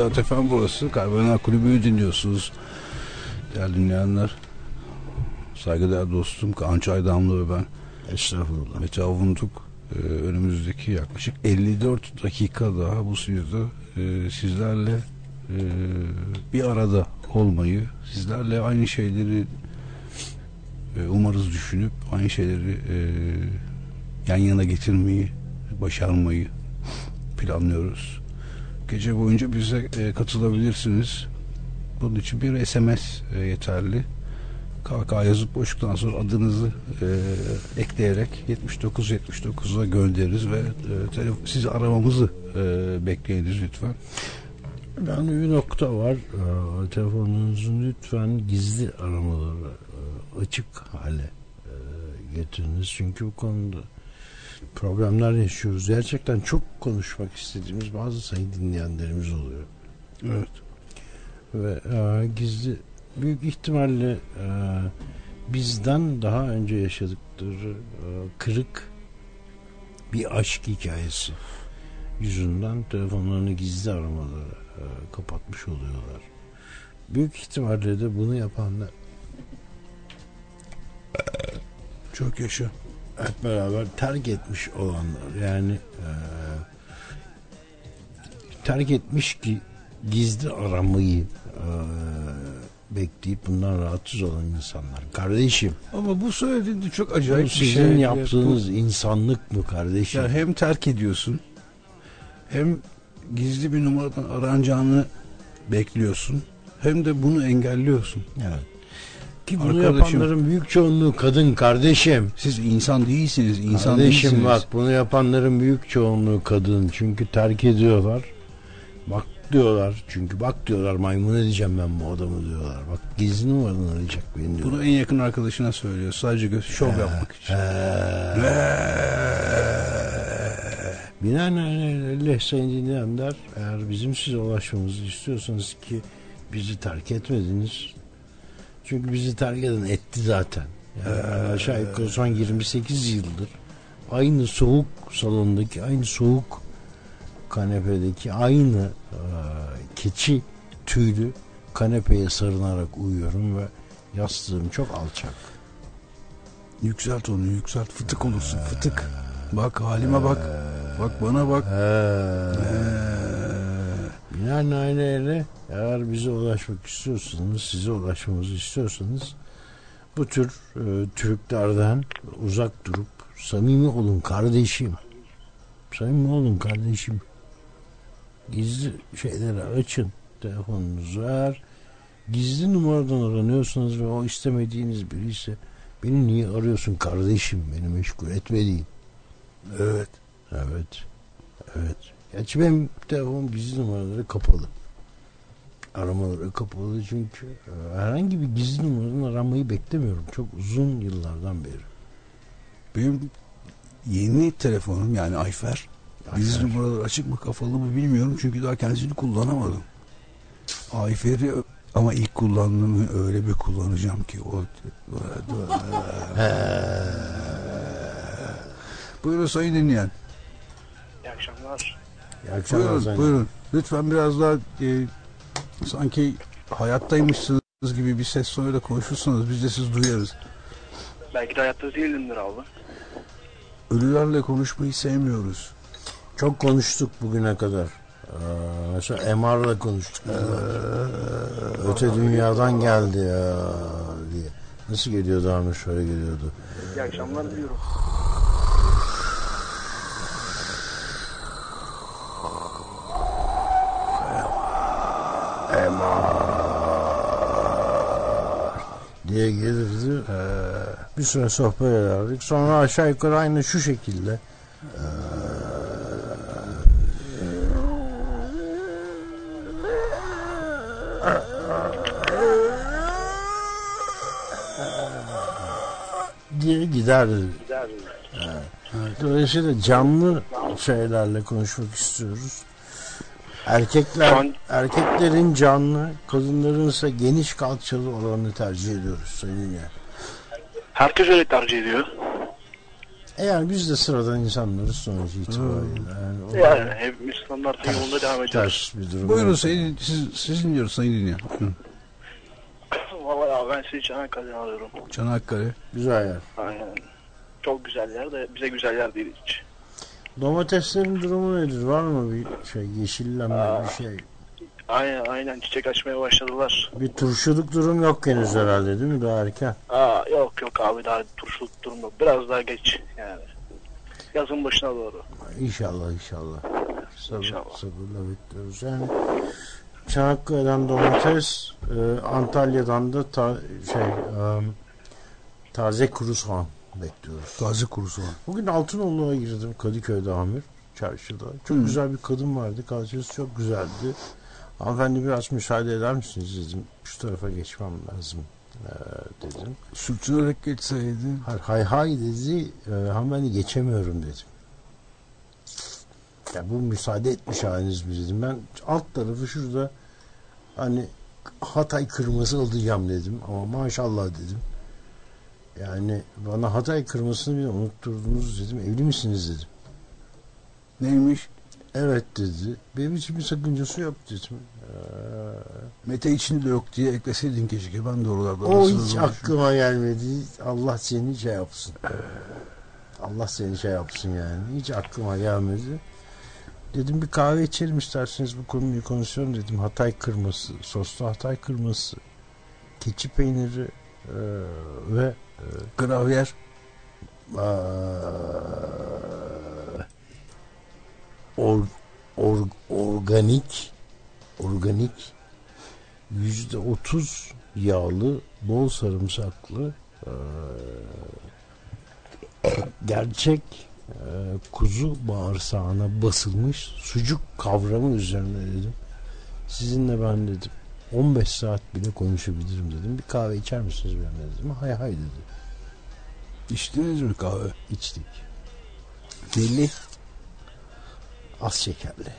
Standart FM burası. Kaybolan Kulübü'yü dinliyorsunuz. Değerli dinleyenler. Saygıdeğer dostum Kaan Çaydanlı ve ben Estağfurullah. Mete Avunduk. Ee, önümüzdeki yaklaşık 54 dakika daha bu stüdyoda e, sizlerle e, bir arada olmayı, sizlerle aynı şeyleri e, umarız düşünüp aynı şeyleri e, yan yana getirmeyi, başarmayı planlıyoruz. Gece boyunca bize e, katılabilirsiniz. Bunun için bir SMS e, yeterli. KK yazıp boşluktan sonra adınızı e, ekleyerek 79 79'a göndeririz ve e, sizi aramamızı e, bekleyiniz lütfen. Yani bir nokta var. Ee, telefonunuzu lütfen gizli aramaları e, açık hale e, getiriniz. Çünkü bu konuda problemler yaşıyoruz. Gerçekten çok konuşmak istediğimiz bazı sayı dinleyenlerimiz oluyor. Evet. Ve e, gizli büyük ihtimalle e, bizden daha önce yaşadıkları e, kırık bir aşk hikayesi yüzünden telefonlarını gizli aramaları e, kapatmış oluyorlar. Büyük ihtimalle de bunu yapanlar Çok yaşa. Hep beraber terk etmiş olanlar yani e, terk etmiş ki gizli aramayı e, bekleyip bundan rahatsız olan insanlar. Kardeşim Ama bu söylediğinde çok bu acayip bir sizin şey. yaptığınız insanlık mı kardeşim? Ya hem terk ediyorsun hem gizli bir numaradan aranacağını bekliyorsun hem de bunu engelliyorsun. Evet. Ki bunu Arkadaşım- yapanların büyük çoğunluğu kadın kardeşim. Siz insan değilsiniz, insan kardeşim değilsiniz. bak bunu yapanların büyük çoğunluğu kadın. Çünkü terk ediyorlar. Bak diyorlar. Çünkü bak diyorlar maymun edeceğim ben bu adamı diyorlar. Bak gizli numaradan arayacak beni diyorlar. Bunu en yakın arkadaşına söylüyor. Sadece göz şov yapmak için. Binaenaleyh sayın dinleyenler eğer bizim size ulaşmamızı istiyorsanız ki bizi terk etmediniz. Çünkü bizi terk eden etti zaten. Yani ben aşağı yukarı son 28 yıldır aynı soğuk salondaki aynı soğuk kanepedeki aynı e, keçi tüylü kanepeye sarınarak uyuyorum ve yastığım çok alçak. Yükselt onu, yükselt. Fıtık olursun, fıtık. Bak halime bak. Bak bana bak. Binaenaleyh eğer bize ulaşmak istiyorsanız, size ulaşmamızı istiyorsanız bu tür e, Türklerden uzak durup samimi olun kardeşim. Samimi olun kardeşim. Gizli şeyleri açın. Telefonunuzu eğer gizli numaradan aranıyorsanız ve o istemediğiniz biri ise Beni niye arıyorsun kardeşim? Beni meşgul etmediğin. Evet. Evet. Evet. Gerçi benim telefonum gizli numaraları kapalı. Aramaları kapalı çünkü e, herhangi bir gizli numaradan aramayı beklemiyorum. Çok uzun yıllardan beri. Benim yeni telefonum yani Ayfer. Gizli Ayfer. numaralar açık mı kapalı mı bilmiyorum çünkü daha kendisini kullanamadım. Ayfer'i ama ilk kullandığımı öyle bir kullanacağım ki o (laughs) Buyurun sayın dinleyen. İyi akşamlar. İyi akşamlar Buyurun, Sayın. buyurun. Lütfen biraz daha e, sanki hayattaymışsınız gibi bir ses tonuyla konuşursanız biz de siz duyarız. Belki de hayatta değildimdir abi. Ölülerle konuşmayı sevmiyoruz. Çok konuştuk bugüne kadar. Ee, mesela MR'la konuştuk. Öte dünyadan geldi ya diye. Nasıl geliyordu Amir? Şöyle geliyordu. İyi akşamlar diliyorum. Diye gelirdi. Ee, bir süre sohbet ederdik. Sonra aşağı yukarı aynı şu şekilde. diye giderdi. Evet. Dolayısıyla canlı şeylerle konuşmak istiyoruz. Erkekler an- erkeklerin canlı, kadınların ise geniş kalçalı olanı tercih ediyoruz seninle. Herkes öyle tercih ediyor. Eğer biz de sıradan insanlarız sonuç itibariyle. Yani o Yani hep Müslümanlar da yolunda devam ediyoruz. ters bir durum. Buyurun sayın, siz, siz dinliyoruz sayın dinleyen. (laughs) Abi ben sizi Çanakkale'den arıyorum. Çanakkale. Güzel yer. Aynen. Çok güzel yer de bize güzel yer değil hiç. Domateslerin durumu nedir? Var mı bir şey yeşillenme Aa. bir şey? Aynen aynen çiçek açmaya başladılar. Bir turşuluk durum yok henüz herhalde değil mi? Daha erken. Aa yok yok abi daha turşuluk durum yok. Biraz daha geç yani. Yazın başına doğru. İnşallah inşallah. Sabır, İnşallah. Sabırla bekliyoruz. Yani Çanakkale'den domates, e, Antalya'dan da ta- şey e, taze kuru soğan bekliyoruz. Taze kurusu var. Bugün Altınoğlu'na girdim Kadıköy'de Amir çarşıda. Çok Hı. güzel bir kadın vardı. Kalçası çok güzeldi. Hanımefendi biraz müsaade eder misiniz dedim. Şu tarafa geçmem lazım ee, dedim. Sürtünerek geçseydi. Hay hay, hay dedi. E, hanımefendi geçemiyorum dedim. Ya bu müsaade etmiş haliniz mi dedim. Ben alt tarafı şurada hani Hatay kırmızı alacağım dedim. Ama maşallah dedim. Yani bana Hatay kırmızısını bile unutturdunuz dedim. Evli misiniz dedim. Neymiş? Evet dedi. Benim için bir sakıncası yok dedim. Ee, Mete içinde yok diye ekleseydin keşke. Ben de oralarda. o hiç dolaşıyorum. aklıma gelmedi. Allah seni şey yapsın. Allah seni şey yapsın yani. Hiç aklıma gelmedi. Dedim bir kahve içelim isterseniz bu konuyu konuşalım dedim. Hatay kırması, soslu Hatay kırması, keçi peyniri e, ve Gravyer. or, or, organik organik yüzde otuz yağlı bol sarımsaklı e, gerçek e, kuzu bağırsağına basılmış sucuk kavramı üzerine dedim. Sizinle ben dedim 15 saat bile konuşabilirim dedim. Bir kahve içer misiniz benimle dedim. Hay hay dedi. İçtiniz mi kahve? İçtik. Deli. Az şekerli.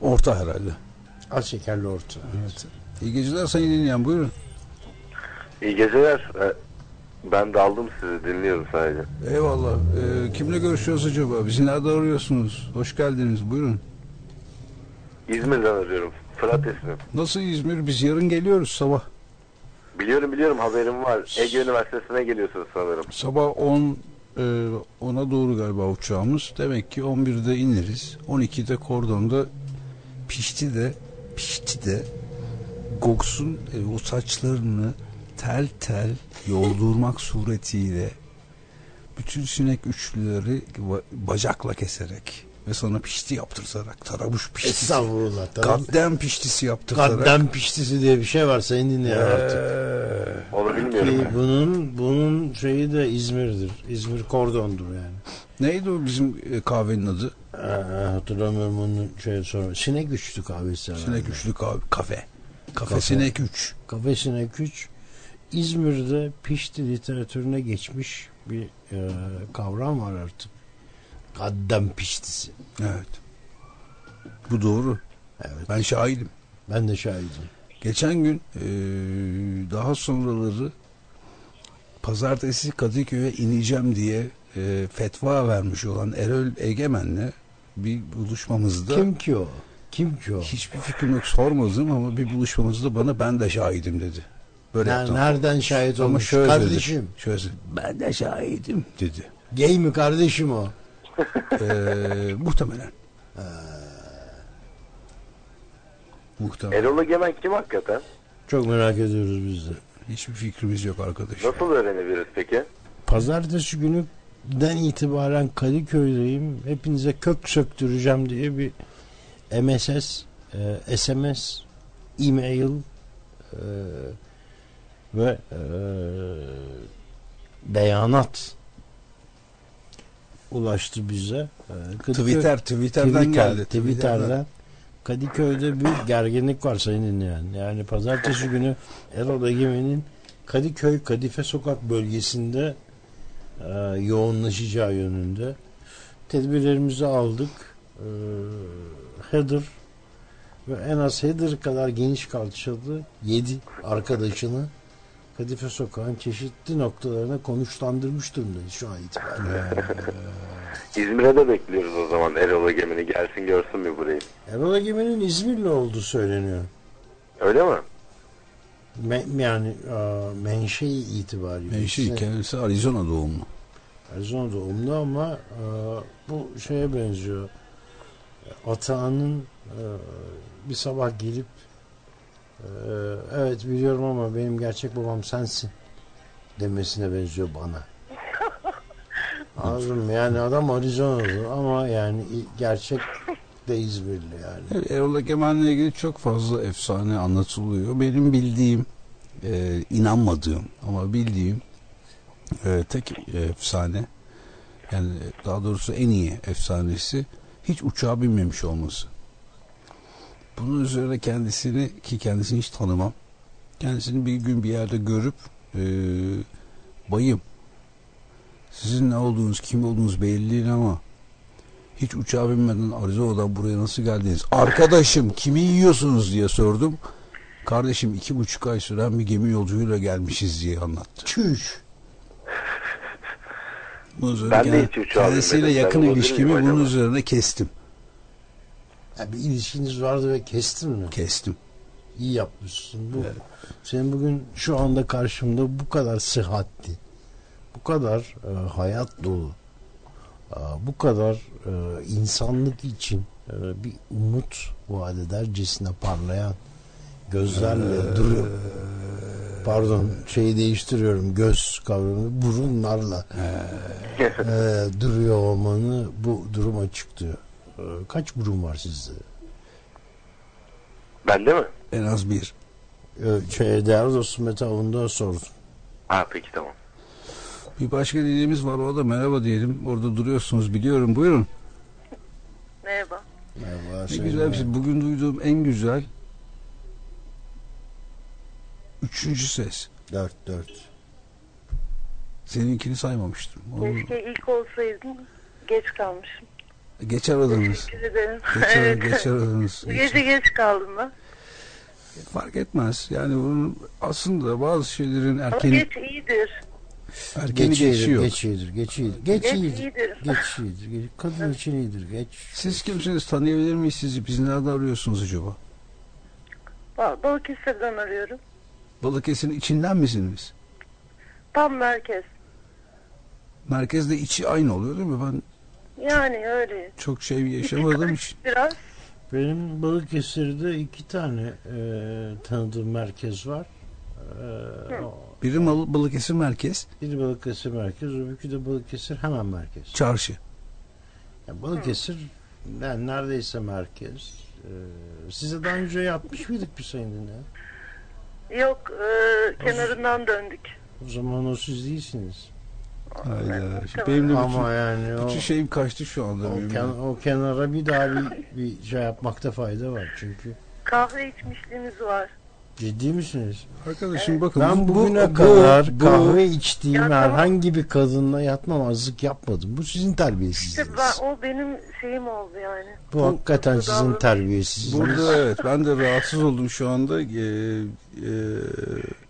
Orta herhalde. Az şekerli orta. Evet. İyi geceler sayın dinleyen. Buyurun. İyi geceler. Ee, Ben daldım sizi dinliyorum sadece. Eyvallah. Ee, kimle görüşüyoruz acaba? Bizi nerede arıyorsunuz? Hoş geldiniz. Buyurun. İzmir'den arıyorum. Fırat ismim. Nasıl İzmir? Biz yarın geliyoruz sabah. Biliyorum biliyorum haberim var. Ege Üniversitesi'ne geliyorsunuz sanırım. Sabah 10 e, 10'a doğru galiba uçağımız. Demek ki 11'de ineriz. 12'de kordonda pişti de pişti de Goks'un e, o saçlarını tel tel yoldurmak suretiyle bütün sinek üçlüleri ba- bacakla keserek ve sana pişti yaptırtarak tarabuş piştisi. Estağfurullah. Gaddem piştisi yaptırtarak. Gaddem piştisi diye bir şey var sayın dinleyen artık. Ee, Onu bilmiyorum. Ki bunun bunun şeyi de İzmir'dir. İzmir kordondur yani. neydi o bizim e, kahvenin adı? Ee, hatırlamıyorum onun şey sonra. Sinek güçlü kahvesi. herhalde. Sinek üçlü kahve, kafe. Kafe, Kafe. Sinek 3. Kafe Sinek 3 İzmir'de pişti literatürüne geçmiş bir e, kavram var artık. Gaddem piştisi. Evet. Bu doğru. Evet. Ben şahidim. Ben de şahidim. Geçen gün e, daha sonraları pazartesi Kadıköy'e ineceğim diye e, fetva vermiş olan Erol Egemen'le bir buluşmamızda Kim ki o? Kim ki o? hiçbir fikrim yok sormadım ama bir buluşmamızda bana ben de şahidim dedi. Böyle yaptım. nereden şahit Ama olmuş? şöyle Kardeşim. dedi. Şöyle ben de şahidim dedi. Gay mi kardeşim o? Ee, muhtemelen. Muhtemelen. Erol Egemen kim hakikaten? Çok merak ediyoruz biz de. Hiçbir fikrimiz yok arkadaş. Nasıl öğrenebiliriz peki? Pazartesi gününden itibaren Kadıköy'deyim. Hepinize kök söktüreceğim diye bir MSS, e, SMS, e-mail e, ve e, beyanat ulaştı bize. E, Kadıköy- Twitter, Twitter'dan Twitter, geldi. Twitter'dan. Kadıköy'de bir gerginlik var sayın dinleyen. Yani pazartesi günü Erol Egemen'in Kadıköy Kadife Sokak bölgesinde e, yoğunlaşacağı yönünde tedbirlerimizi aldık. E, header ve en az header kadar geniş kalçalı 7 arkadaşını Kadife Sokağın çeşitli noktalarına konuşlandırmış durumdayız şu an itibariyle. İzmir'e de bekliyoruz o zaman Erol Egemen'i gelsin görsün mü burayı? Erol Egemen'in İzmirli olduğu söyleniyor. Öyle mi? Me- yani e, menşei itibariyle. Menşe İşte kendisi Arizona doğumlu. Arizona doğumlu ama e, bu şeye benziyor. Atağının e, bir sabah gelip e, evet biliyorum ama benim gerçek babam sensin demesine benziyor bana. (laughs) Anladın mı? Yani adam Arizona'lı ama yani gerçek de İzmirli yani. Evet, Erol Egemen'le ilgili çok fazla efsane anlatılıyor. Benim bildiğim, e, inanmadığım ama bildiğim e, tek efsane, yani daha doğrusu en iyi efsanesi hiç uçağa binmemiş olması. Bunun üzerine kendisini ki kendisini hiç tanımam. Kendisini bir gün bir yerde görüp e, bayım sizin ne olduğunuz, kim olduğunuz belli değil ama hiç uçağa binmeden Arizona'dan buraya nasıl geldiniz? Arkadaşım kimi yiyorsunuz diye sordum. Kardeşim iki buçuk ay süren bir gemi yolculuğuyla gelmişiz diye anlattı. Çüş. Bunun üzerine Ben de hiç uçağa kendisiyle binmedim. yakın ilişkimi bunun acaba? üzerine kestim. Ya bir ilişkiniz vardı ve kestin mi? Kestim. İyi yapmışsın. Bu senin bugün şu anda karşımda bu kadar sıhhatli, bu kadar e, hayat dolu, e, bu kadar e, insanlık için e, bir umut vaat edercesine parlayan gözlerle duruyor. Pardon şeyi değiştiriyorum göz kavramını burunlarla e, duruyor olmanı bu durum açıklıyor. E, kaç burun var sizde? Bende mi? En az bir. E, şey, değerli dostum Mete Avun'da sordum. Ha peki tamam. Bir başka dinleyicimiz var o da merhaba diyelim. Orada duruyorsunuz biliyorum. Buyurun. Merhaba. Merhaba. Ne güzel bir şey. Bugün duyduğum en güzel üçüncü ses. Dört dört. Seninkini saymamıştım. Keşke ilk olsaydım. Geç kalmışım. Geç aradınız. Teşekkür ederim. Geç, (laughs) evet. geç aradınız. Gece geç kaldım ben. Fark etmez. Yani bunun aslında bazı şeylerin Ama erkeni, geç iyidir. erkeni Geç iyidir, geçiyor. geç iyidir, geç iyidir. Geç Geç iyidir. iyidir. Geç iyidir. geç- Kadın için iyidir. Geç. Siz kimsiniz? Tanıyabilir miyiz sizi? Biz nerede arıyorsunuz acaba? Ba- Balıkesir'den arıyorum. Balıkesir'in içinden misiniz? Tam merkez. Merkezde içi aynı oluyor değil mi? Ben Yani öyle. çok şey yaşamadığım için. Biraz. Benim Balıkesir'de iki tane e, tanıdığım merkez var. E, o- Biri Mal- Balıkesir merkez, biri Balıkesir merkez, öbürkü de Balıkesir hemen merkez. çarşı. Yani Balıkesir Yani neredeyse merkez. Ee, size daha önce yapmış mıydık bir sayın dinleyen? Yok e, kenarından döndük. O zaman o siz değilsiniz. Hayda. Şimdi benim de bütün, Ama yani o, bütün şeyim kaçtı şu anda. o, ken- o kenara bir daha bir, bir şey yapmakta fayda var çünkü. Kahve içmişliğimiz var. Ciddi misiniz? Arkadaşım bakın Ben bu- bugüne bu- kadar bu- kahve içtiğim Ya tamam. herhangi bir kadınla yatmamazlık yapmadım. Bu sizin İşte terbiyesizliğiniz. ben, o benim şeyim oldu yani. Bu hakikaten bu sizin terbiyesizliğiniz. Burada evet ben de rahatsız oldum şu anda. Ee, e,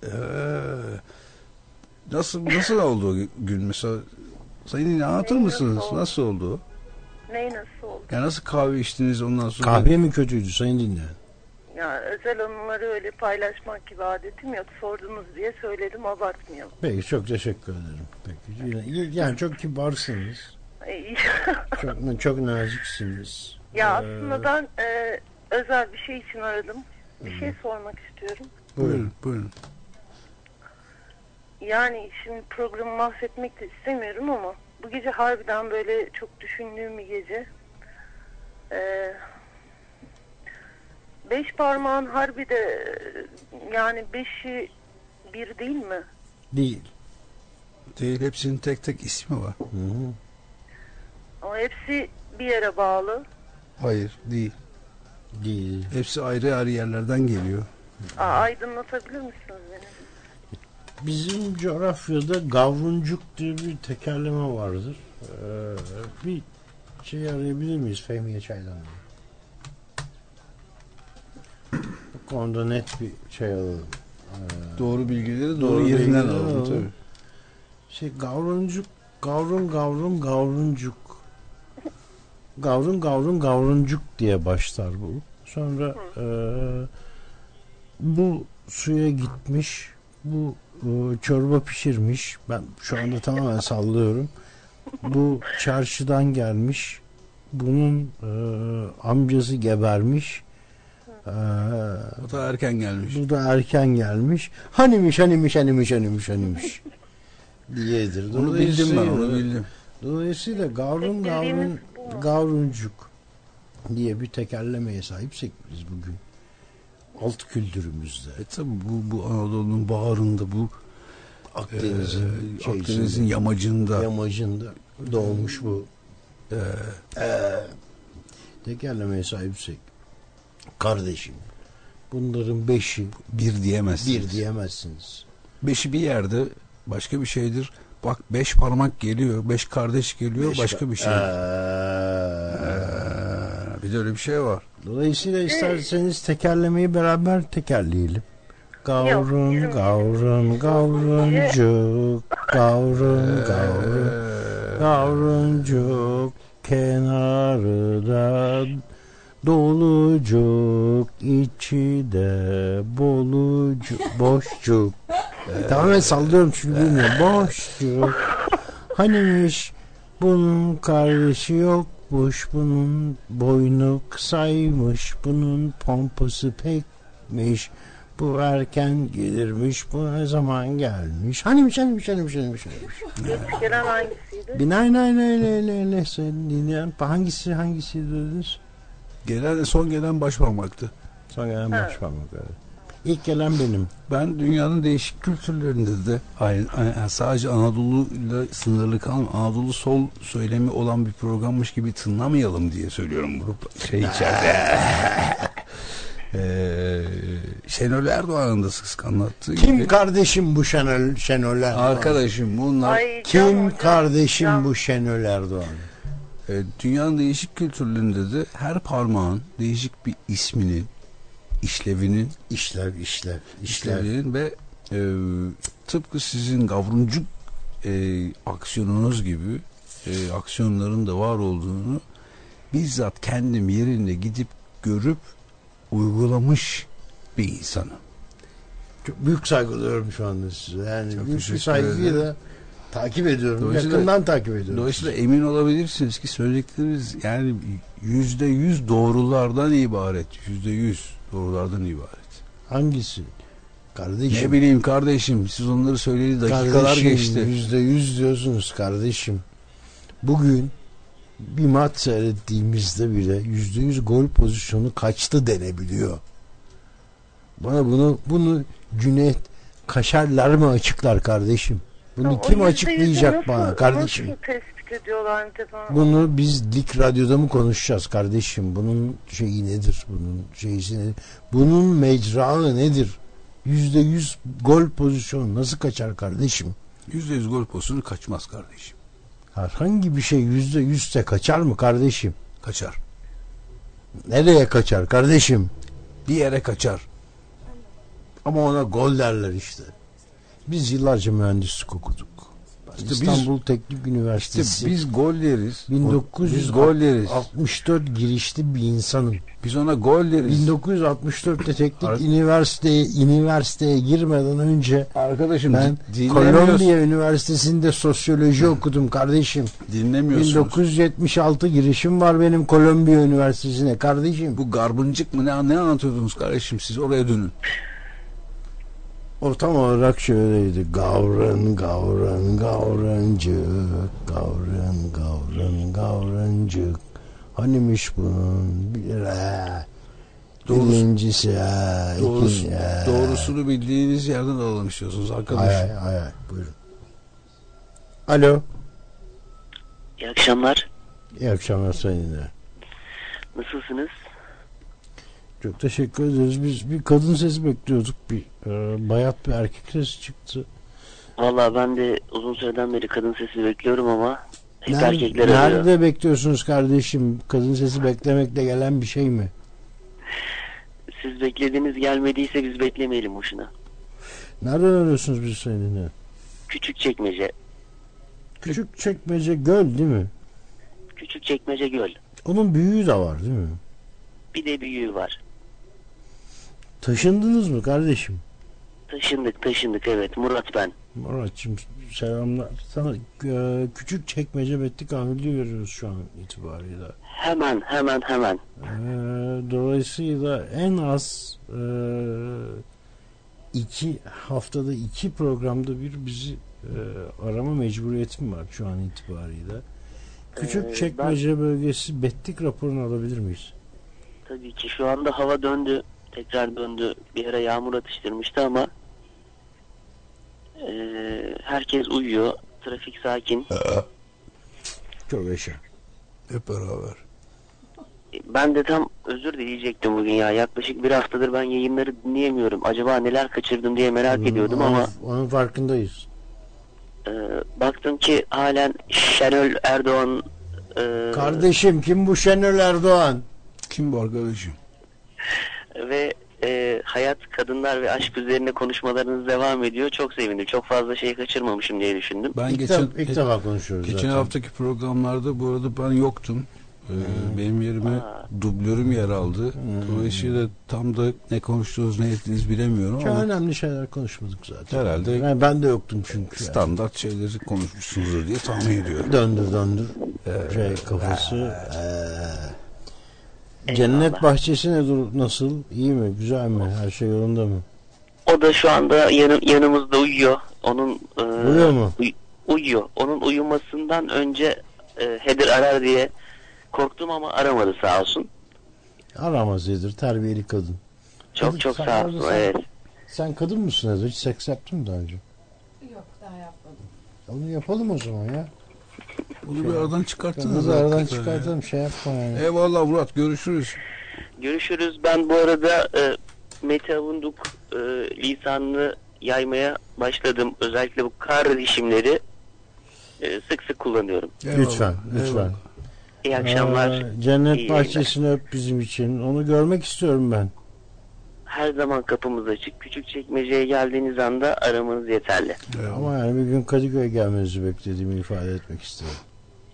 e, nasıl nasıl oldu gün mesela? Sayın yine anlatır Neyi mısınız? nasıl oldu? Nasıl oldu? Ney nasıl oldu? Yani nasıl kahve içtiniz ondan sonra? Kahve mi kötüydü sayın dinleyen? Ya özel anıları öyle paylaşmak gibi adetim yok. Sordunuz diye söyledim abartmayalım. Peki çok teşekkür ederim. Peki yani çok kibarsınız. İyi. (laughs) Çok çok naziksiniz. ya Ee, aslında ben e, özel bir şey için aradım. Bir şey sormak istiyorum. Buyurun buyurun. Yani şimdi programı mahvetmek de istemiyorum ama bu gece harbiden böyle çok düşündüğüm bir gece. Ee, beş parmağın harbi de yani beşi bir değil mi? Değil. Değil hepsinin tek tek ismi var. Hı hı. Ama hepsi bir yere bağlı. Hayır değil. Değil. Hepsi ayrı ayrı yerlerden geliyor. Aa, aydınlatabilir misiniz beni? Bizim coğrafyada gavruncuk diye bir tekerleme vardır. Ee, bir şey arayabilir miyiz Fehmiye Çaylan? Bu konuda net bir şey alalım. Ee, Doğru bilgileri doğru, Doğru yerinden alalım alalım. tabii. Şey gavruncuk, gavrun gavrun gavruncuk. Gavrun gavrun gavruncuk diye başlar bu. Sonra eee, bu suya gitmiş, bu e, çorba pişirmiş. Ben şu anda tamamen sallıyorum. Bu çarşıdan gelmiş. Bunun e, amcası gebermiş. Eee, O da erken gelmiş. bu da erken gelmiş. Hanimiş, hanimiş, hanimiş, hanimiş, hanimiş diyedir. Onu bildim ben onu bildim. Dolayısıyla gavrun gavrun bu gavruncuk diye bir tekerlemeye sahipsek biz bugün alt kültürümüzde E tabi bu, bu Anadolu'nun bağrında bu Akdeniz'in e, şeysinde, Akdeniz'in yamacında yamacında doğmuş bu e, eee, tekerlemeye sahipsek kardeşim bunların beşi bir diyemezsiniz. bir diyemezsiniz. Beşi bir yerde başka bir şeydir. Bak beş parmak geliyor, beş kardeş geliyor Beş başka ka- bir şey. Eee, Ee, bir de öyle bir şey var. Dolayısıyla isterseniz tekerlemeyi beraber tekerleyelim. Gavrun, Yok, gavrun, gavruncuk, gavrun, gavrun, (laughs) Ee, gavruncuk, kenarda dolucuk, içi de bolucuk, boşcuk. Tamamen sallıyorum çünkü bilmiyorum. Boşcuk. Hanimiş bunun kardeşi yokmuş, bunun boynu kısaymış, bunun pompası pekmiş, bu erken gelirmiş, bu ne zaman gelmiş. Hanimiş, hanimiş, hanimiş, hanimiş, hanimiş. Gelen hangisiydi? Nay nay nay nay sen dinleyen hangisi hangisi dediniz? Gelen son gelen baş parmaktı. Son gelen Ha. baş parmak. evet. İlk gelen benim. Ben dünyanın değişik kültürlerinde de aynı, aynı- sadece Anadolu ile sınırlı kalma Anadolu sol söylemi olan bir programmış gibi tınlamayalım diye söylüyorum bu şey içeride. (laughs) Ee, Şenol Erdoğan'ın da sık anlattığı Kim gibi. kardeşim bu Şenol, Şenol Erdoğan? Arkadaşım bunlar Ay, Kim kardeşim Can- bu Şenol Erdoğan? e, dünyanın değişik kültürlerinde de her parmağın değişik bir isminin, işlevinin, İşlev, işlev, işlev. işlevinin ve e, tıpkı sizin gavruncuk e, aksiyonunuz gibi e, aksiyonların da var olduğunu bizzat kendim yerinde gidip görüp uygulamış bir insanım. Çok büyük saygı duyuyorum şu anda size. Yani Çok büyük bir saygıyla takip ediyorum. Yakından takip ediyorum. Dolayısıyla emin olabilirsiniz ki söyledikleriniz yani yüzde yüz doğrulardan ibaret. Yüzde yüz doğrulardan ibaret. Hangisi? Kardeşim. Ne bileyim kardeşim siz onları söyledi dakikalar kardeşim, geçti. Yüzde yüz diyorsunuz kardeşim. Bugün bir maç seyrettiğimizde bile yüzde yüz gol pozisyonu kaçtı denebiliyor. Bana bunu bunu Cüneyt Kaşarlar mı açıklar kardeşim? Bunu O kim açıklayacak bana nasıl- kardeşim? Nasıl tespit ediyorlar Antep Hanım? Bunu biz Dik Radyo'da mı konuşacağız kardeşim? Bunun şeyi nedir? Bunun şeysi nedir? Bunun mecrağı nedir? Yüzde yüz gol pozisyonu nasıl kaçar kardeşim? %100 gol pozisyonu kaçmaz kardeşim. Herhangi bir şey yüzde yüzse kaçar mı kardeşim? Kaçar. Nereye kaçar kardeşim? Bir yere kaçar. Ama ona gol derler işte. Biz yıllarca mühendislik okuduk. İşte biz- İstanbul Teknik İşte Üniversitesi biz gol deriz. 1964 Biz girişli bir insanım. Biz ona gol deriz. 1964'te teknik Ar- üniversiteye üniversiteye girmeden önce Arkadaşım ben. Kolombiya Üniversitesi'nde sosyoloji okudum kardeşim. Dinlemiyorsunuz. 1976 girişim var benim Kolombiya Üniversitesi'ne kardeşim. Bu garbıncık mı ne, ne anlatıyordunuz kardeşim siz oraya dönün. O tam olarak şöyleydi. Gavran, gavran, gavrancık, gavran, gavran, gavrancık. Hanimiş bunun bir ha. Doğrusu- Birincisi ha, Doğrusu, ikinci ha. doğrusunu bildiğiniz yerden alalım istiyorsunuz Hay arkadaşım. hay hay hay, buyurun. Alo. İyi akşamlar. İyi akşamlar sayın. Nasılsınız? Çok teşekkür ederiz. Biz bir kadın sesi bekliyorduk. Bir e, bayat bir erkek sesi çıktı. Vallahi ben de uzun süreden beri kadın sesi bekliyorum ama hep Nerede, erkekler arıyor. nerede bekliyorsunuz kardeşim? Kadın sesi beklemekle gelen bir şey mi? Siz beklediğiniz gelmediyse biz beklemeyelim boşuna. Nereden arıyorsunuz bizi sayın dinleyen? Küçük çekmece. Küçük çekmece göl değil mi? Küçük çekmece göl. Onun büyüğü de var değil mi? Bir de büyüğü var. Taşındınız mı kardeşim? Taşındık taşındık evet Murat ben. Muratçım selamlar. Sana e, küçük çekmece betlik amirliği veriyoruz şu an itibariyle. Hemen hemen hemen. E, dolayısıyla en az e, iki haftada iki programda bir bizi e, arama mecburiyetim var şu an itibariyle. Küçük Ee, çekmece bölgesi betlik raporunu alabilir miyiz? Tabii ki şu anda hava döndü. Tekrar döndü. Bir ara yağmur atıştırmıştı ama eee, herkes uyuyor. Trafik sakin. Çok yaşa. Hep beraber. Ben de tam özür dileyecektim bugün ya. Yaklaşık bir haftadır ben yayınları dinleyemiyorum. Acaba neler kaçırdım diye merak ediyordum Onun- ama Onun farkındayız. e, baktım ki halen Şenol Erdoğan e, Kardeşim kim bu Şenol Erdoğan? Kim bu arkadaşım? (laughs) ve e, hayat, kadınlar ve aşk üzerine konuşmalarınız devam ediyor. Çok sevindim. Çok fazla şey kaçırmamışım diye düşündüm. Ben İlk, geçen ilk defa konuşuyoruz geçen zaten. haftaki programlarda bu arada ben yoktum. Ee, benim yerime Aa. dublörüm yer aldı. Dolayısıyla tam da ne konuştuğunuz ne ettiğiniz bilemiyorum Çok ama önemli şeyler konuşmadık zaten. herhalde Yani ben de yoktum çünkü. yani. standart şeyleri konuşmuşsunuzdur diye tahmin ediyorum. Döndür döndür. şey kafası. Ee, cennet bahçesi ne dur nasıl? İyi mi? Güzel mi? Her şey yolunda mı? O da şu anda yanı, yanımızda uyuyor. Onun e, Uyuyor mu? uy- uyuyor. Onun uyumasından önce e, Hedir arar diye korktum ama aramadı sağ olsun. Aramaz Edir. Terbiyeli kadın. Çok Hadi çok sağ olsun. sen- Evet. Sen kadın mısın Edir? Hiç seks yaptın mı daha önce? Yok daha yapmadım. Onu yapalım o zaman ya. Bunu bir aradan çıkarttınız. Kızı aradan çıkartalım. Şey yapma yani. ya. Eyvallah Murat görüşürüz. Görüşürüz. Ben bu arada e, Mete Avunduk e, lisanını yaymaya başladım. Özellikle bu kar dişimleri e, sık sık kullanıyorum. Eyvallah, Lütfen. Lütfen. eyvallah. İyi akşamlar. Ee, cennet İyi bahçesini öp bizim için. Onu görmek istiyorum ben. Her zaman kapımız açık. Küçük çekmeceye geldiğiniz anda aramanız yeterli. Eyvallah. Ama yani bir gün Kadıköy'e gelmenizi beklediğimi ifade etmek isterim.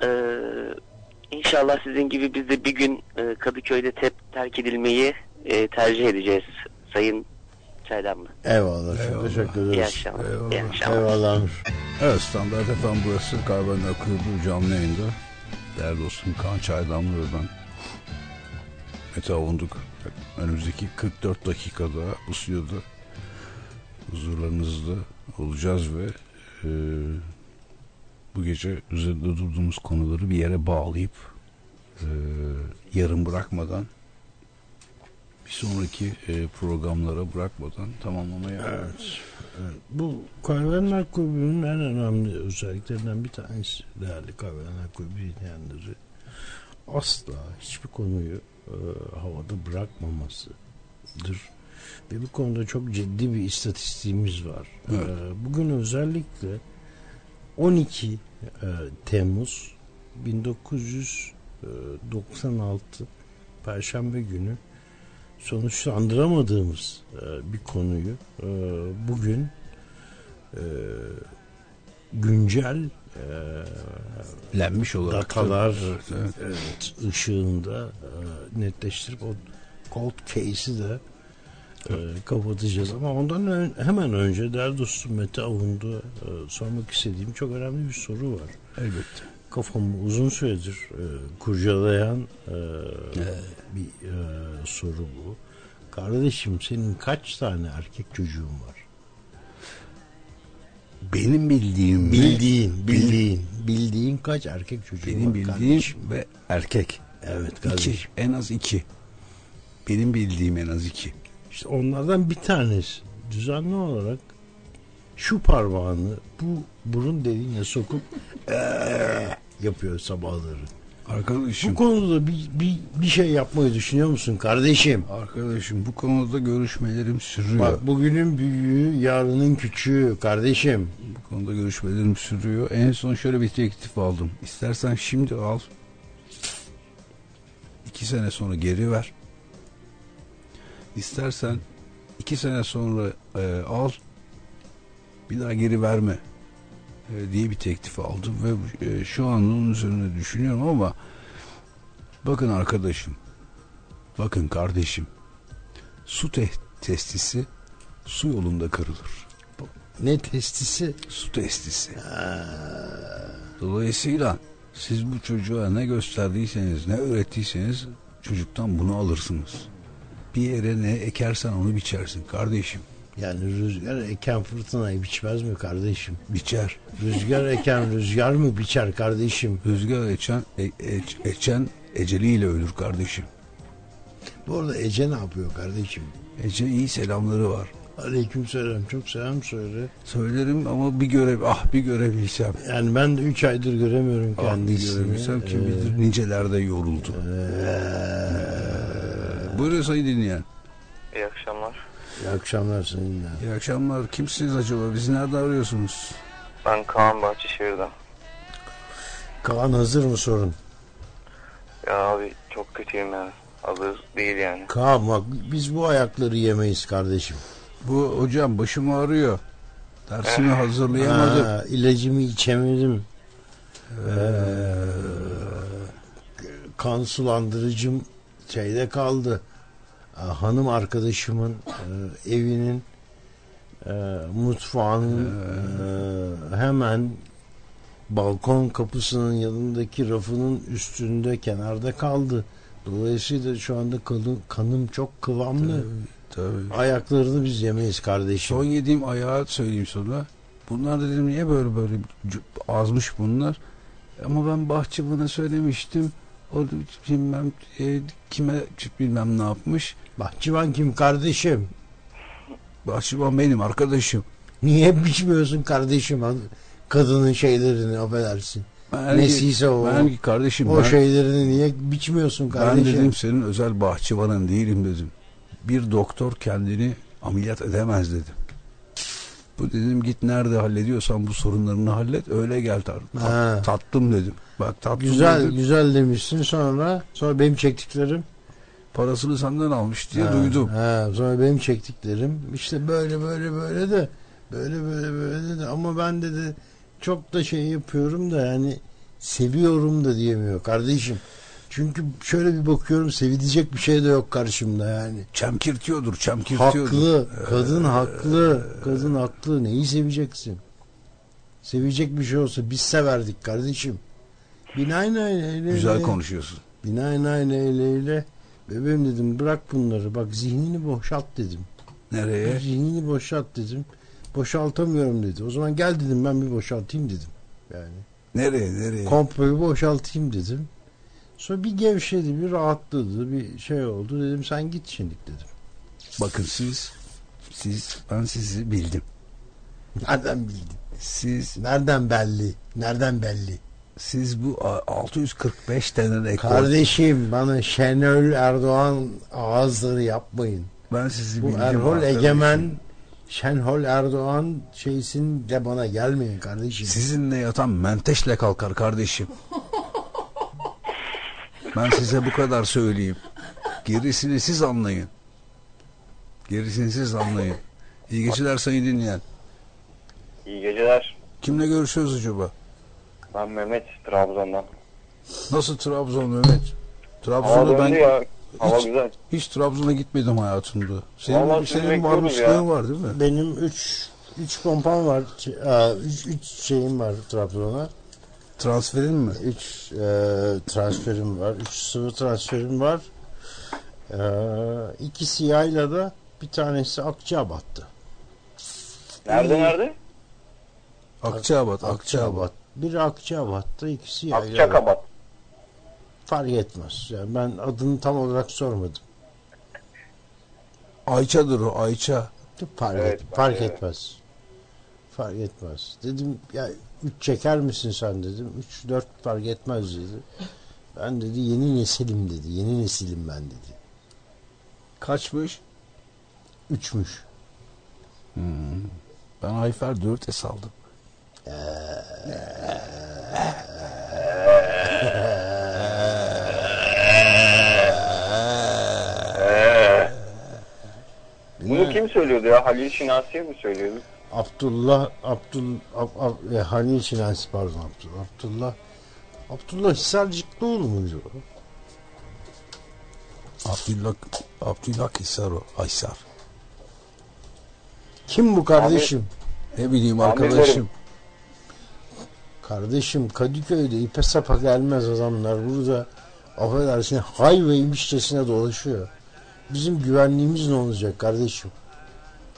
Ee, inşallah sizin gibi biz de bir gün e, Kadıköy'de tep terk edilmeyi e, tercih edeceğiz Sayın Çaydanlı. Eyvallah. Çok Eyvallah. teşekkür İyi ederiz. akşamlar. Eyvallah. İyi akşamlar. Eyvallah. Evet Standart FM burası Karbonlar Kulübü canlı yayında. Değerli dostum Kaan Çaydanlı ve ben Mete Avunduk. Önümüzdeki 44 dakikada bu stüdyoda huzurlarınızda olacağız ve e, bu gece üzerinde durduğumuz konuları bir yere bağlayıp e, yarım bırakmadan bir sonraki e, programlara bırakmadan tamamlamaya Evet. Evet. Bu kahveler kulübünün en önemli özelliklerinden bir tanesi değerli kahveler kulübü dinleyenleri asla hiçbir konuyu e, havada bırakmamasıdır. Ve bu konuda çok ciddi bir istatistiğimiz var. Evet. E, bugün özellikle 12 e, Temmuz 1996 Perşembe günü sonuçlandıramadığımız e, bir konuyu e, bugün e, güncel e, lenmiş olarak datalar Evet, evet. ışığında e, netleştirip o cold case'i de e, kapatacağız ama ondan ön- hemen önce değerli dostum Mete Avundu e, sormak istediğim çok önemli bir soru var. Elbette. Kafamı uzun süredir e, kurcalayan e, bir e, soru bu. Kardeşim senin kaç tane erkek çocuğun var? Benim bildiğim? Bildiğin, bildiğin, bildiğin kaç erkek çocuğun benim var? bildiğim kardeşim? ve erkek. Evet İki. kardeşim. En az iki. Benim bildiğim en az iki. İşte onlardan bir tanesi düzenli olarak şu parmağını bu burun deliğine sokup (laughs) eee yapıyor sabahları. Arkadaşım. Bu konuda bir, bir, bir şey yapmayı düşünüyor musun kardeşim? Arkadaşım bu konuda görüşmelerim sürüyor. Bak bugünün büyüğü yarının küçüğü kardeşim. Bu konuda görüşmelerim sürüyor. En son şöyle bir teklif aldım. İstersen şimdi al. iki sene sonra geri ver. İstersen iki sene sonra e, al. Bir daha geri verme. E, diye bir teklif aldım ve e, şu an onun üzerine düşünüyorum ama bakın arkadaşım bakın kardeşim su te- testisi su yolunda kırılır. Ne testisi? Su testisi. Dolayısıyla siz bu çocuğa ne gösterdiyseniz, ne öğrettiyseniz çocuktan bunu alırsınız. Bir yere ne ekersen onu biçersin kardeşim. Yani rüzgar eken fırtınayı biçmez mi kardeşim? Biçer. Rüzgar eken rüzgar mı biçer kardeşim? Rüzgar eçen, e, eç- eçen eceliyle ölür kardeşim. Bu arada Ece ne yapıyor kardeşim? Ece iyi selamları var. Aleyküm selam. Çok selam söyle. Söylerim ama bir görev, ah bir görebilsem. Yani ben de 3 aydır göremiyorum Ah bir kendisini. görebilsem kim Ee, bilir nicelerde yoruldu. Buyurun sayın dinleyen. İyi akşamlar. İyi akşamlar seninle. İyi akşamlar. Kimsiniz acaba? Bizi nerede arıyorsunuz? Ben Kaan Bahçeşehir'den. Kaan hazır mı sorun? Ya abi çok kötüyüm yani. Hazır değil yani. Kaan bak biz bu ayakları yemeyiz kardeşim. Bu hocam başım ağrıyor. Dersimi hazırlayamadım. Ha, ilacımı içemedim. Ee, kan sulandırıcım şeyde kaldı. Aa, Hanım arkadaşımın e, evinin e, mutfağının e, hemen balkon kapısının yanındaki rafının üstünde kenarda kaldı. Dolayısıyla şu anda kanım, kanım çok kıvamlı. Tabii. Ayaklarını biz yemeyiz kardeşim. Son yediğim ayağı söyleyeyim sonra. Bunlar dedim niye böyle böyle azmış bunlar. Ama ben bahçıvana söylemiştim. O bilmem e, kime bilmem ne yapmış. Bahçıvan kim kardeşim? Bahçıvan benim arkadaşım. Niye biçmiyorsun kardeşim kadının şeylerini affedersin. Ben Nesiyse o. Ben ki kardeşim o ben, şeylerini niye biçmiyorsun ben kardeşim? dedim senin özel bahçıvanın değilim dedim. Bir doktor kendini ameliyat edemez dedim. Bu dedim git nerede hallediyorsan bu sorunlarını hallet öyle gel tar- tat- Ha. tattım dedim. Bak tattım güzel dedim. güzel demişsin sonra sonra benim çektiklerim Parasını senden almış diye Ha, duydum. Ha, sonra benim çektiklerim işte böyle böyle böyle de böyle böyle böyle de ama ben dedi çok da şey yapıyorum da yani seviyorum da diyemiyor kardeşim. Çünkü şöyle bir bakıyorum sevilecek bir şey de yok karşımda yani. Çemkirtiyordur, çemkirtiyordur. Haklı. Kadın haklı. Kadın haklı. Neyi seveceksin? Sevecek bir şey olsa biz severdik kardeşim. Binaenaleyh. Güzel konuşuyorsun. Binaenaleyh. Bebeğim dedim bırak bunları. Bak zihnini boşalt dedim. Nereye? Zihnini boşalt dedim. Boşaltamıyorum dedi. O zaman gel dedim ben bir boşaltayım dedim. Yani Nereye, nereye? kompoyu boşaltayım dedim. Sonra bir gevşedi, bir rahatladı, bir şey oldu. Dedim sen git şimdi dedim. Bakın siz, siz, ben sizi bildim. Nereden bildin? Siz, Nereden belli? Nereden belli? Siz bu a- 645 denen ekor. Kardeşim bana Şenol Erdoğan ağızları yapmayın. ben sizi Bu. Erhol arkadaşım. Egemen Şenhol Erdoğan şeysin de bana gelmeyin kardeşim. Sizinle yatan menteşle kalkar kardeşim. Ben size bu kadar söyleyeyim. Gerisini siz anlayın. Gerisini siz anlayın. İyi geceler sayın dinleyen. İyi geceler. Kimle görüşüyoruz acaba? Ben Mehmet Trabzon'dan. Nasıl Trabzon Mehmet? Döndü ben ya. Hava hiç, güzel. hiç Trabzon'a gitmedim hayatımda. Senin, Vallahi senin varmışlığın var değil mi? Benim 3 3 pompam var. 3 3 şeyim var Trabzon'a. Transferin mi? 3 transferim var. 3 sıvı transferim var. E, ikisi yaylada bir tanesi Akçabat'tı. Nerede nerede? Akçabat, Akçabat. Akçabat. Biri Akçabat'ta, ikisi yaylada. Akçakabat. Fark etmez. Yani ben adını tam olarak sormadım. Ayça'dır o, Ayça. Fark, Evet, et, fark evet. etmez. Fark etmez. Dedim ya 3 çeker misin sen dedim. 3 4 fark etmez dedi. Ben dedi yeni nesilim dedi. Yeni nesilim ben dedi. Kaçmış? 3'müş. Hmm. Ben Ayfer 4S aldım. Bunu kim söylüyordu ya? Halil Şinasi'ye mi söylüyordu? Abdullah Abdul Ab, Ab, e, Halil Çinansi pardon Abdullah. Abdullah Abdullah Hisarcıklıoğlu muydu o? Abdullah, Abdullah Hisar o, Aysar. Kim bu kardeşim? Ne bileyim Amirlerim. Kardeşim Kadıköy'de ipe sapa gelmez adamlar burada affedersin highwaymişçesine dolaşıyor. Bizim güvenliğimiz ne olacak kardeşim?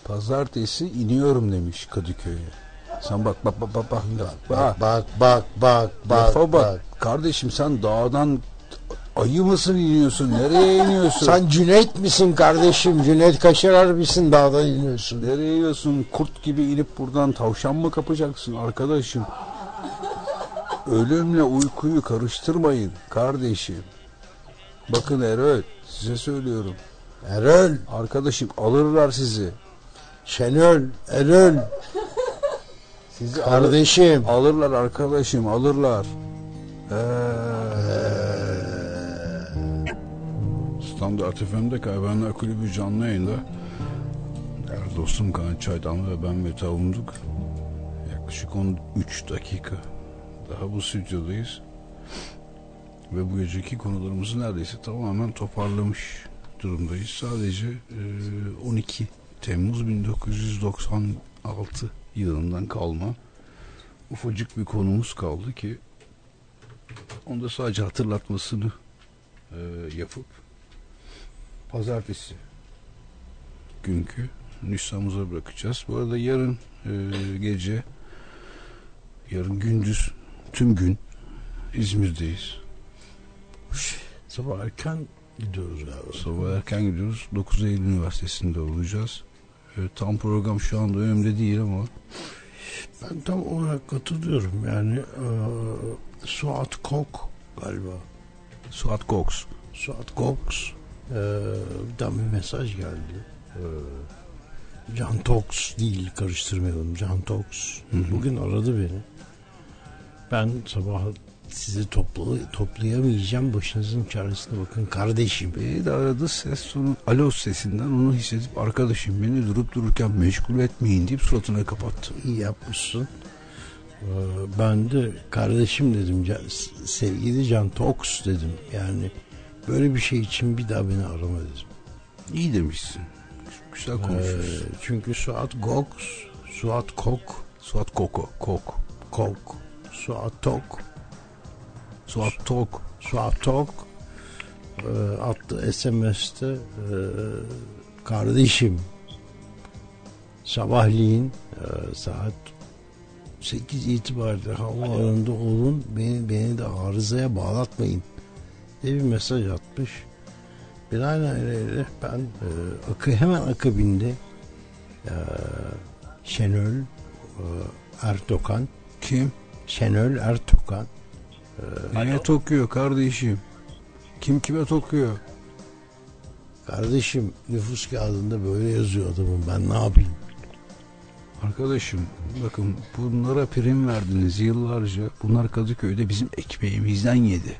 Pazartesi iniyorum demiş Kadıköy'e. Sen bak bak bak bak bak. Bak bak bak bak bak. Lafa bak. bak. Kardeşim sen dağdan ayı mısın iniyorsun? Nereye iniyorsun? (laughs) Sen Cüneyt misin kardeşim? Cüneyt Kaşarar mısın dağdan iniyorsun? Nereye iniyorsun? Kurt gibi inip buradan tavşan mı kapacaksın arkadaşım? Ölümle uykuyu karıştırmayın kardeşim. Bakın Erol size söylüyorum. Erol, Arkadaşım alırlar sizi. Şenol, Erol, Sizi alır- kardeşim. alırlar arkadaşım alırlar. Ee... Standart FM'de Kaybenler Kulübü canlı yayında. Dostum Kaan Çaydan ve ben Mete Avunduk. Yaklaşık 13 dakika daha bu stüdyodayız. Ve bu geceki konularımızı neredeyse tamamen toparlamış durumdayız. Sadece e, 12 Temmuz 1996 yılından kalma ufacık bir konumuz kaldı ki onda sadece hatırlatmasını e, yapıp pazartesi günkü nüshamıza bırakacağız. Bu arada yarın e, gece yarın gündüz tüm gün İzmir'deyiz. Sabah erken gidiyoruz galiba. Sabah erken gidiyoruz. 9 Eylül Üniversitesi'nde olacağız. E, tam program şu anda önümde değil ama Ben tam olarak katılıyorum. Yani e, Suat Kok galiba. Suat Cox. Suat Cox e, bir bir mesaj geldi. E, Can Tox değil karıştırmayalım. Can Tox. Bugün aradı beni. Ben sabah sizi topla, toplayamayacağım. Başınızın çaresine bakın kardeşim. Beni de aradı ses tonu alo sesinden onu hissedip arkadaşım beni durup dururken meşgul etmeyin deyip suratına kapattı. İyi yapmışsın. Ee, ben de kardeşim dedim sevgili Can Tox dedim. Yani böyle bir şey için bir daha beni arama dedim. İyi demişsin. Güzel Ee, konuşuyorsun. çünkü Suat Gox, Suat Kok, Suat Koko. Kok. Kok, Suat Tok, Suat Tok. Suat Tok e, attı SMS'te e, kardeşim sabahleyin e, saat 8 itibariyle havaalanında olun beni, beni de arızaya bağlatmayın diye bir mesaj atmış. Binaenaleyh ben e, akı, hemen akabinde e, Şenol e, Ertokan Kim? Şenol Ertokan Niye tokuyor kardeşim? Kim kime tokuyor? kardeşim nüfus kağıdında böyle yazıyor adamın ben ne yapayım? Arkadaşım bakın bunlara prim verdiniz yıllarca. Bunlar Kadıköy'de bizim ekmeğimizden yedi.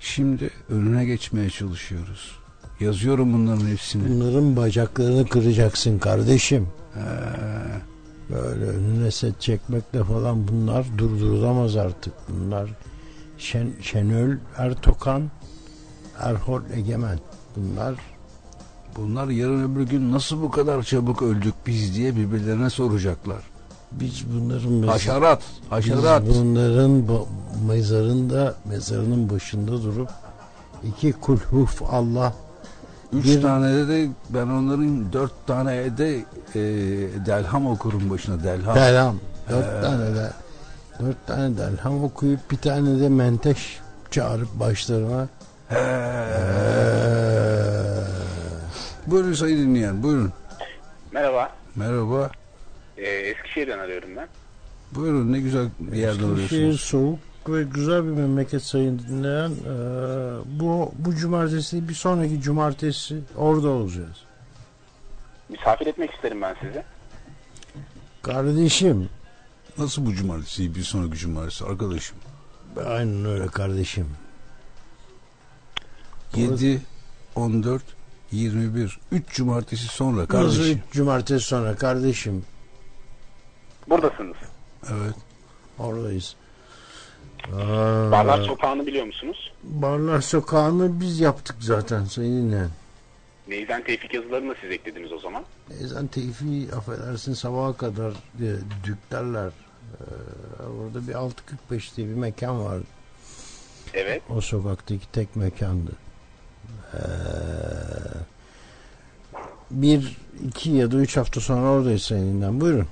Şimdi önüne geçmeye çalışıyoruz. Yazıyorum bunların hepsini. Bunların bacaklarını kıracaksın kardeşim. Ee, Böyle önüne set çekmekle falan bunlar durdurulamaz artık. Bunlar Şen, Şenol Ertokan, Erhol Egemen. Bunlar bunlar yarın öbür gün nasıl bu kadar çabuk öldük biz diye birbirlerine soracaklar. biz bunların mezar, Haşerat, haşerat. biz bunların mezarında mezarının başında durup iki kulhuf Allah Üç bir- tane de, de ben onların dört tane de e, delham okurum başına delham. Delham. Dört Ee. tane de dört tane delham okuyup bir tane de menteş çağırıp başlarına Ee, Buyurun sayın dinleyen buyurun. Merhaba. Merhaba. Ee, Eskişehir'den arıyorum ben. Buyurun ne güzel bir yerden Eskişehir arıyorsunuz. Ve güzel bir memleket sayın dinleyen. Ee, bu bu cumartesi bir sonraki cumartesi orada olacağız. Misafir etmek isterim ben sizi. Kardeşim. Nasıl bu cumartesi bir sonraki cumartesi arkadaşım? Aynen öyle kardeşim. 7, 14, 21. 3 cumartesi sonra Nasıl kardeşim. üç cumartesi sonra kardeşim. Buradasınız. Evet. Oradayız. Barlar Sokağı'nı biliyor musunuz? Barlar Sokağı'nı biz yaptık zaten dinleyen. Neyzen Tevfik yazılarını da siz eklediniz o zaman. Ezan teyfi affedersin sabaha kadar e, düklerler. Ee, orada bir 6.45 diye bir mekan vardı. Evet. O sokaktaki tek mekandı. Ee, bir, iki ya da üç hafta sonra oradayız seninle. Buyurun.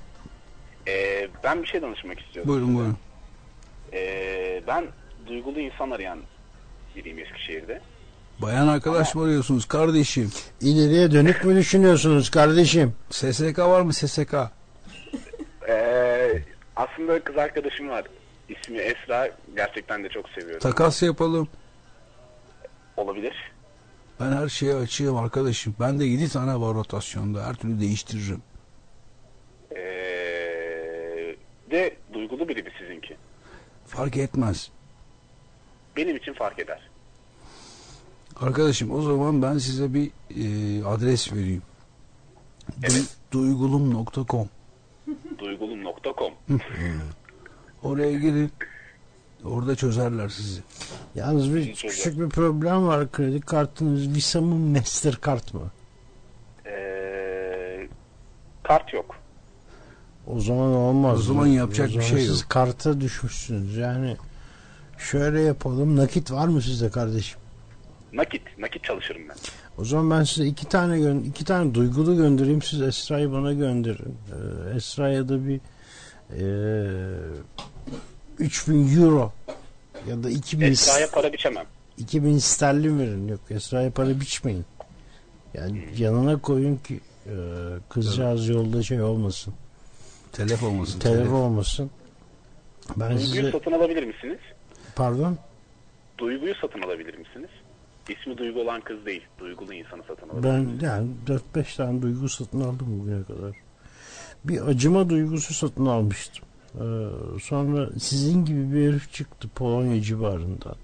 Ee, ben bir şey danışmak istiyorum. Buyurun buyurun. Ee, ben duygulu insan arayan biriyim Eskişehir'de. Bayan arkadaş mı arıyorsunuz kardeşim? İleriye dönük mü düşünüyorsunuz kardeşim? SSK var mı SSK? Ee, aslında kız arkadaşım var. İsmi Esra. Gerçekten de çok seviyorum. Takas yapalım. Olabilir. Ben her şeye açığım arkadaşım. Ben de 7 tane var rotasyonda. Her türlü değiştiririm. Ee, de duygulu biri mi sizinki? Fark etmez. Benim için fark eder. Arkadaşım o zaman ben size bir e, adres vereyim. Du- Duygulum.com Duygulum.com Oraya girin. Orada çözerler sizi. Yalnız bir küçük bir problem var. Kredi kartınız Visa mı Mastercard mı? Ee, kart yok. O zaman olmaz. O zaman yapacak O bir zaman şey Siz yok. karta düşmüşsünüz. Yani şöyle yapalım. Nakit var mı sizde kardeşim? Nakit. Nakit çalışırım ben. O zaman ben size iki tane gö- iki tane duygulu göndereyim. Siz Esra'yı bana gönderin. Ee, Esra'ya da bir e, 3000 euro ya da 2000 Esra'ya para biçemem. 2000 sterlin verin. Yok Esra'ya para biçmeyin. Yani yanına koyun ki e, kızcağız yolda şey olmasın. Telef olmasın. Telef telef. olmasın. Ben Duyguyu size satın alabilir misiniz? pardon Duyguyu satın alabilir misiniz? İsmi Duygu olan kız değil. Duygulu insanı satın alabilir ben yani 4-5 tane duygu satın aldım bugüne kadar. Bir acıma duygusu satın almıştım. Ee, sonra sizin gibi bir herif çıktı Polonya civarından.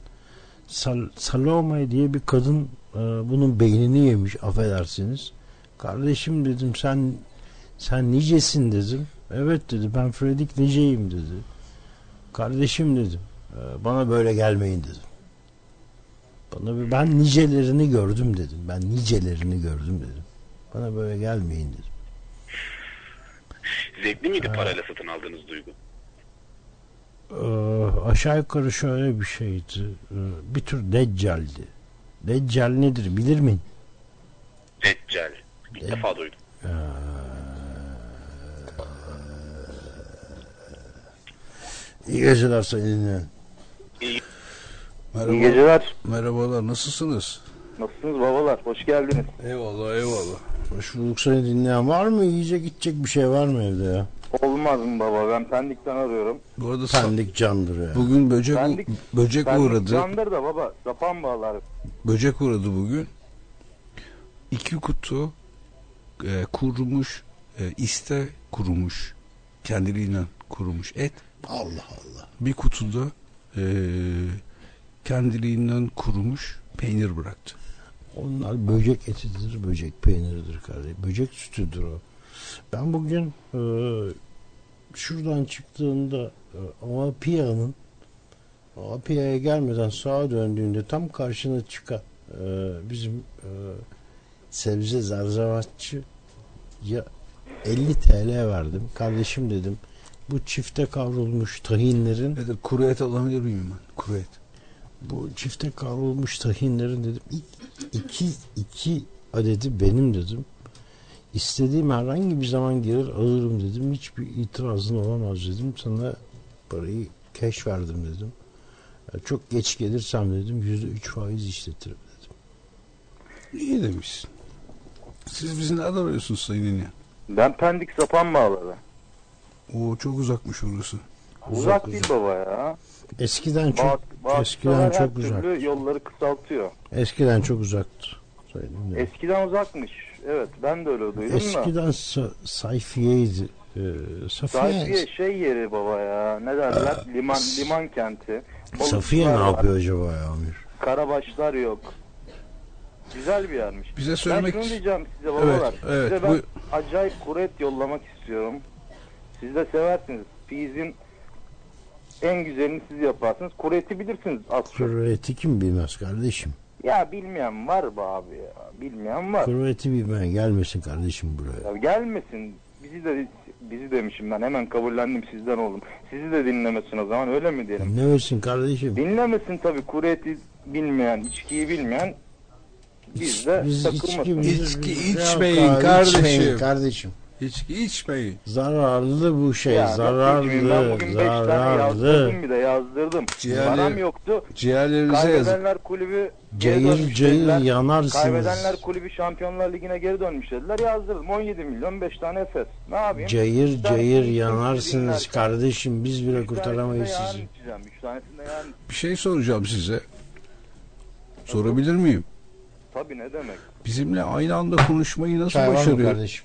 Sal Salome diye bir kadın e, bunun beynini yemiş affedersiniz. Kardeşim dedim sen sen nicesin dedim. Evet dedi ben Fredik niceyim dedi. Kardeşim dedim "e, bana böyle gelmeyin dedim. Bana bir- ben nicelerini gördüm dedim. Ben nicelerini gördüm dedim. Bana böyle gelmeyin dedim. Zevkli miydi parayla satın aldığınız duygu? Ee, aşağı yukarı şöyle bir şeydi. Ee, bir tür deccaldi. Deccal nedir bilir miyim? Deccal. İlk defa duydum. İyi geceler sayın dinleyen. İyi. Merhaba. İyi geceler. Merhabalar. Nasılsınız? Nasılsınız babalar? Hoş geldiniz. Eyvallah eyvallah. Hoş bulduk seni dinleyen var mı? Yiyecek gidecek bir şey var mı evde ya? Olmaz mı baba? Ben Pendik'ten arıyorum. Bu arada Pendik candır ya. bugün böcek Pendik, böcek Pendik uğradı. candır da baba. Sapan bağlar. Böcek uğradı bugün. İki kutu e, kurumuş, e, iste kurumuş, kendiliğinden kurumuş et. Allah Allah. Bir kutuda e, kendiliğinden kurumuş peynir bıraktı. Onlar böcek etidir, böcek peyniridir kardeşim. Böcek sütüdür o. Ben bugün e, şuradan çıktığımda e, Amapia'nın Amapia'ya gelmeden sağa döndüğünde tam karşına çıkan e, bizim e, sebze zarzavatçı ya 50 TL verdim. Kardeşim dedim bu çifte kavrulmuş tahinlerin de kuru et alabilir miyim ben? Kuru et. bu çifte kavrulmuş tahinlerin dedim iki, iki adedi benim dedim. İstediğim herhangi bir zaman gelir alırım dedim. Hiçbir itirazın olamaz dedim. Sana parayı keş verdim dedim. Ya çok geç gelirsem dedim yüzde üç faiz işletirim dedim. İyi demişsin. Siz bizi nereden arıyorsunuz Sayın İnyan? Ben Pendik sapan bağları. Oo çok uzakmış orası. Uzak, değil baba ya. Eskiden çok Bazı- bazı eskiden çok uzak. türlü yolları kısaltıyor. Eskiden çok uzaktı. Söyleyeyim ya. Eskiden uzakmış. Evet ben de öyle duydum da. Eskiden sa- sayfiyeydi. Ee, Safiye, Safiye şey yeri baba ya. Ne derler? liman liman kenti. Safiye ne Balıkçılar var. yapıyor acaba ya Amir? Karabaşlar yok. Güzel bir yermiş. Bize söylemek- Ben şunu diyeceğim size babalar. Evet, evet, Size ben bu- acayip kuru et yollamak istiyorum. Siz de seversiniz. Fizin en güzelini siz yaparsınız. Kuru eti bilirsiniz az çok. Kuru eti kim bilmez kardeşim? Ya bilmeyen var be abi ya. Bilmeyen var. Kuru eti bilmeyen gelmesin kardeşim buraya. Ya gelmesin. Bizi de bizi demişim ben. Hemen kabullendim sizden oldum. Sizi de dinlemesin o zaman öyle mi diyelim? Dinlemesin kardeşim. Dinlemesin tabii kuru eti bilmeyen, içkiyi bilmeyen biz de Biz takılmasın. içki, içmeyin abi, kardeşim. içmeyin kardeşim. İçki içmeyin. Zararlı bu şey. Ya, zararlı. Ben bugün 5 tane zararlı. yazdırdım bir de yazdırdım. Ciğerleri- Param yoktu. Ciğerlerinize yazık. Kaybedenler kulübü Cayır cayır yanarsınız. Kaybedenler kulübü Şampiyonlar Ligi'ne geri dönmüş dediler. Yazdırdım. 17 milyon 5 tane Efes. Ne yapayım? Cayır tanesini cayır yanarsınız kardeşim. Biz bile kurtaramayız sizi. içeceğim. 3 tanesini de yarın Bir şey soracağım size. Sorabilir miyim? Tabii ne demek. Bizimle aynı anda konuşmayı nasıl Çay başarıyor? kardeşim?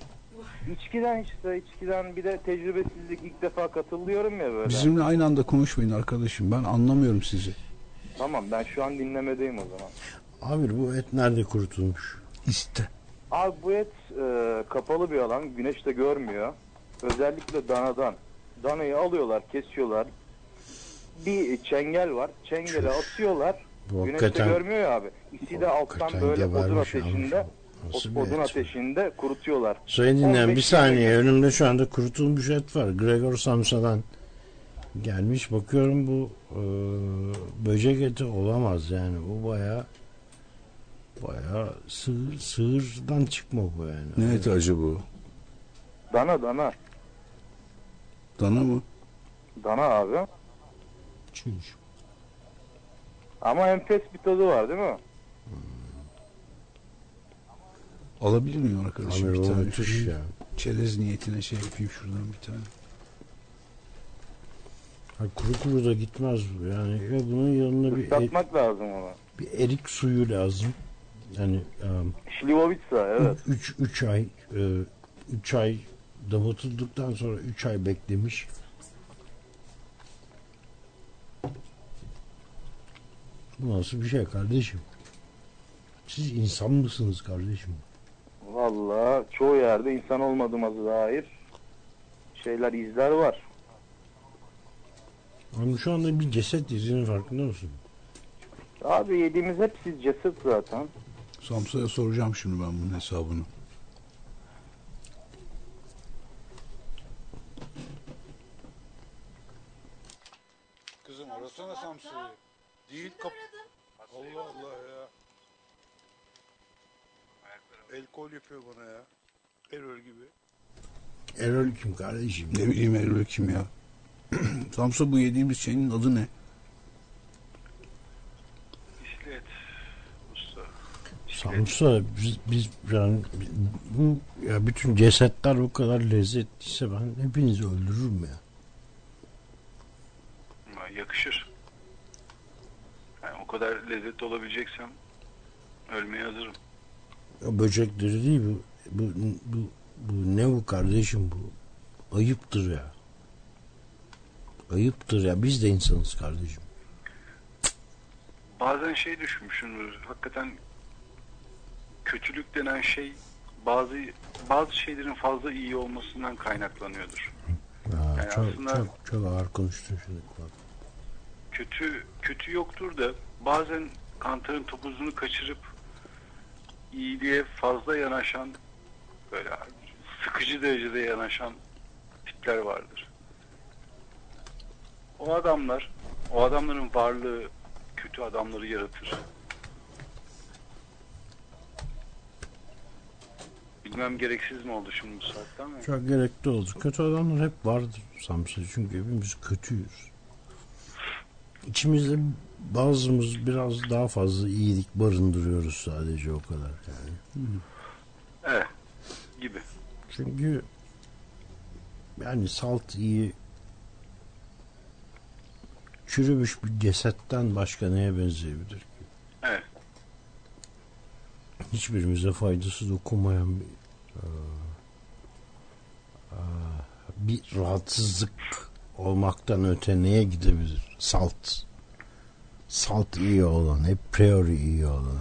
İçkiden işte içkiden bir de tecrübesizlik ilk defa katılıyorum ya böyle. Bizimle aynı anda konuşmayın arkadaşım. Ben anlamıyorum sizi. Tamam ben şu an dinlemedeyim o zaman. Abi bu et nerede kurutulmuş? İste. Abi bu et e, kapalı bir alan. Güneş de görmüyor. Özellikle danadan. Danayı alıyorlar, kesiyorlar. Bir çengel var. Çengele atıyorlar. Bu Güneş de görmüyor ya abi. İkisi de alttan böyle odun ateşinde abi. Nasıl odun ateşinde kurutuyorlar. Sayın dinleyen 15 bir saniye önümde şu anda kurutulmuş et var. Gregor Samsa'dan gelmiş. Bakıyorum bu e, böcek eti olamaz yani. Bu baya baya sığır, sığırdan çıkma bu yani. Ne eti acı bu? Dana dana. Dana mı? Dana abi. Çüş. Ama enfes bir tadı var değil mi? Alabilir miyim arkadaşım Abi bir tane? müthiş ya. Çerez niyetine şey yapayım şuradan bir tane. Ha, kuru kuru da gitmez bu yani. Ya bunun yanına bir, e- Islatmak lazım ama. bir erik suyu lazım. Yani um, Şlivovitsa evet. 3 3 ay 3 ay damıtılduktan sonra 3 ay beklemiş. Bu nasıl bir şey kardeşim? Siz insan mısınız kardeşim? Valla çoğu yerde insan olmadığımıza dair şeyler izler var. Ama şu anda bir ceset izinin farkında mısın? Abi yediğimiz hepsi ceset zaten. Samsa'ya soracağım şimdi ben bunun hesabını. Kızım arasana Samsa'yı. Değil kap... Allah Allah ya. El kol yapıyor bana ya. Erol gibi. Erol kim kardeşim? Ne bileyim Erol kim ya. (clears throat) Samsa bu yediğimiz şeyin adı ne? Samsa biz, biz yani bu ya bütün cesetler bu kadar lezzetliyse ben hepinizi öldürürüm ya. Ama Yakışır. Yani o kadar lezzetli olabileceksem ölmeye hazırım. Böcekleri değil bu, bu, bu, bu ne bu kardeşim bu? Ayıptır ya. Ayıptır ya. Biz de insanız kardeşim. Bazen şey düşünmüşümdür. Hakikaten kötülük denen şey bazı bazı şeylerin fazla iyi olmasından kaynaklanıyordur. Ya, Yani çok, aslında- çok, çok ağır konuştun şimdi. Kötü kötü yoktur da bazen kantarın topuzunu kaçırıp iyiliğe fazla yanaşan böyle sıkıcı derecede yanaşan tipler vardır. O adamlar, o adamların varlığı kötü adamları yaratır. Bilmem gereksiz mi oldu şimdi bu saatte ama. Çok gerekli oldu. Kötü adamlar hep vardır Samsa. Çünkü hepimiz kötüyüz. İçimizde bazımız biraz daha fazla iyilik barındırıyoruz sadece o kadar yani. Evet. Gibi. Çünkü yani salt iyi çürümüş bir cesetten başka neye benzeyebilir ki? Evet. Hiçbirimize faydası dokunmayan bir eee, eee, bir rahatsızlık olmaktan öte neye gidebilir? Salt. Salt iyi olan, hep priori iyi olan.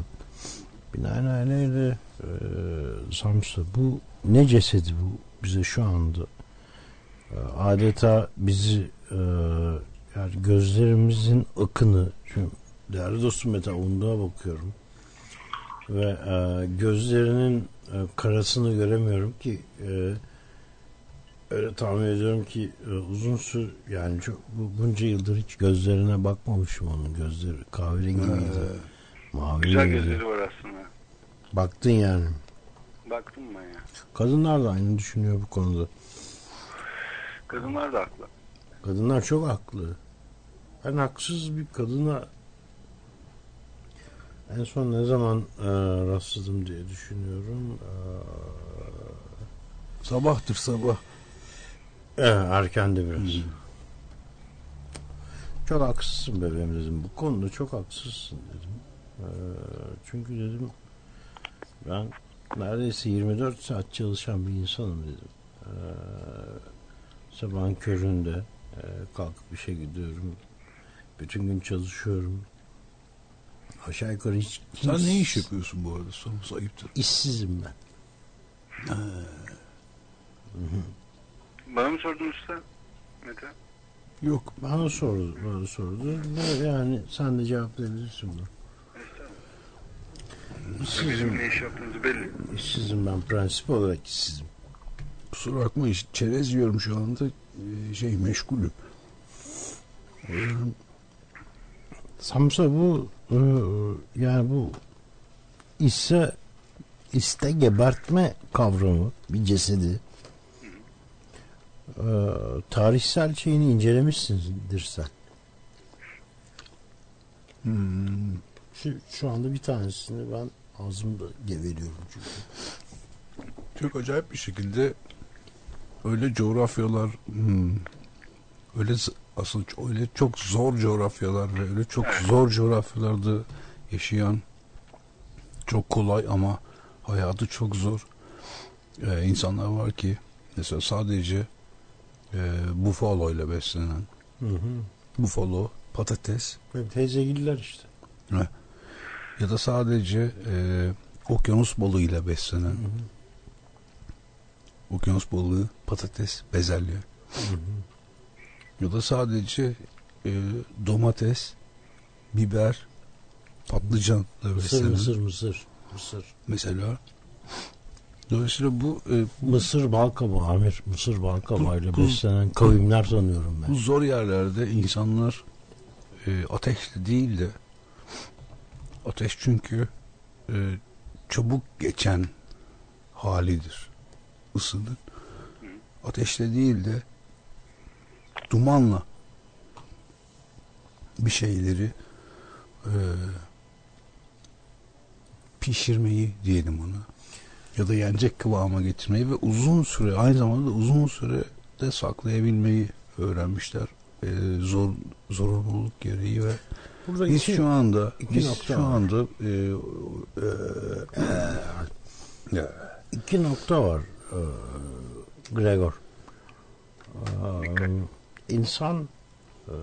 Binaenaleyh de eee Samsa bu ne cesedi bu bize şu anda Eee, adeta bizi eee, yani gözlerimizin akını şimdi değerli dostum Mete Undu'ya bakıyorum ve e, gözlerinin e, karasını göremiyorum ki e, öyle tahmin ediyorum ki e, uzun süre yani çok, bu, bunca yıldır hiç gözlerine bakmamışım onun gözleri kahverengi miydi? Mavi Güzel miydi? gözleri var aslında. Baktın yani. Baktım ben ya. Kadınlar da aynı düşünüyor bu konuda. Kadınlar da haklı. Kadınlar çok haklı. Ben haksız bir kadına en son ne zaman e, rastladım diye düşünüyorum. E, Sabahtır sabah. Evet, erken de biraz. Çok haksızsın bebeğim dedim. Bu konuda çok haksızsın dedim. Ee, çünkü dedim ben neredeyse 24 saat çalışan bir insanım dedim. Ee, sabahın köründe e, kalkıp işe gidiyorum. Bütün gün çalışıyorum. Aşağı yukarı hiç... Sen hiç- ne iş yapıyorsun bu arada? Sorumuz ayıptır. İşsizim ben. Bana mı sordun usta? Mete? Yok. Bana sordu. Bana sordu. Yani sen de cevaplayabilirsin bunu. Bizim ne iş yaptığınız belli. İşsizim ben. Prensip olarak işsizim. Kusura bakma iş- çerez yiyorum şu anda. Ee, Şey meşgulüm. Samsa bu e, yani bu ise iste gebertme kavramı bir cesedi e, tarihsel şeyini incelemişsindir sen. Hmm. Şu, şu anda bir tanesini ben ağzımda geveliyorum çünkü. Çok acayip bir şekilde öyle coğrafyalar hmm, öyle ç- öyle çok zor coğrafyalar ve öyle çok zor coğrafyalarda yaşayan çok kolay ama hayatı çok zor e, insanlar var ki mesela sadece e, bufalo ile beslenen Hı hı. bufalo patates Benim teyzegiller işte. He. ya da sadece e, okyanus balığıyla beslenen okyanus balığı, patates, bezelye. Ya da sadece e, domates, biber, patlıcanla Mısır, beslenen. mısır, mısır. Mısır. Mesela. Dolayısıyla bu e, Mısır bal kabağı Amir. Mısır bal kabağıyla Bu- beslenen kavimler tanıyorum ben. bu zor yerlerde insanlar e, ateşli değil de ateş çünkü e, çabuk geçen halidir ısının. Ateşle değil de dumanla bir şeyleri e, pişirmeyi diyelim ona ya da yenecek kıvama getirmeyi ve uzun süre aynı zamanda da uzun süre de saklayabilmeyi öğrenmişler. Ee, zor zorunluluk gereği ve Burada biz iki- şu anda iki biz nokta şu var. anda e, e, e, İki nokta var e, Gregor. E, İnsan e,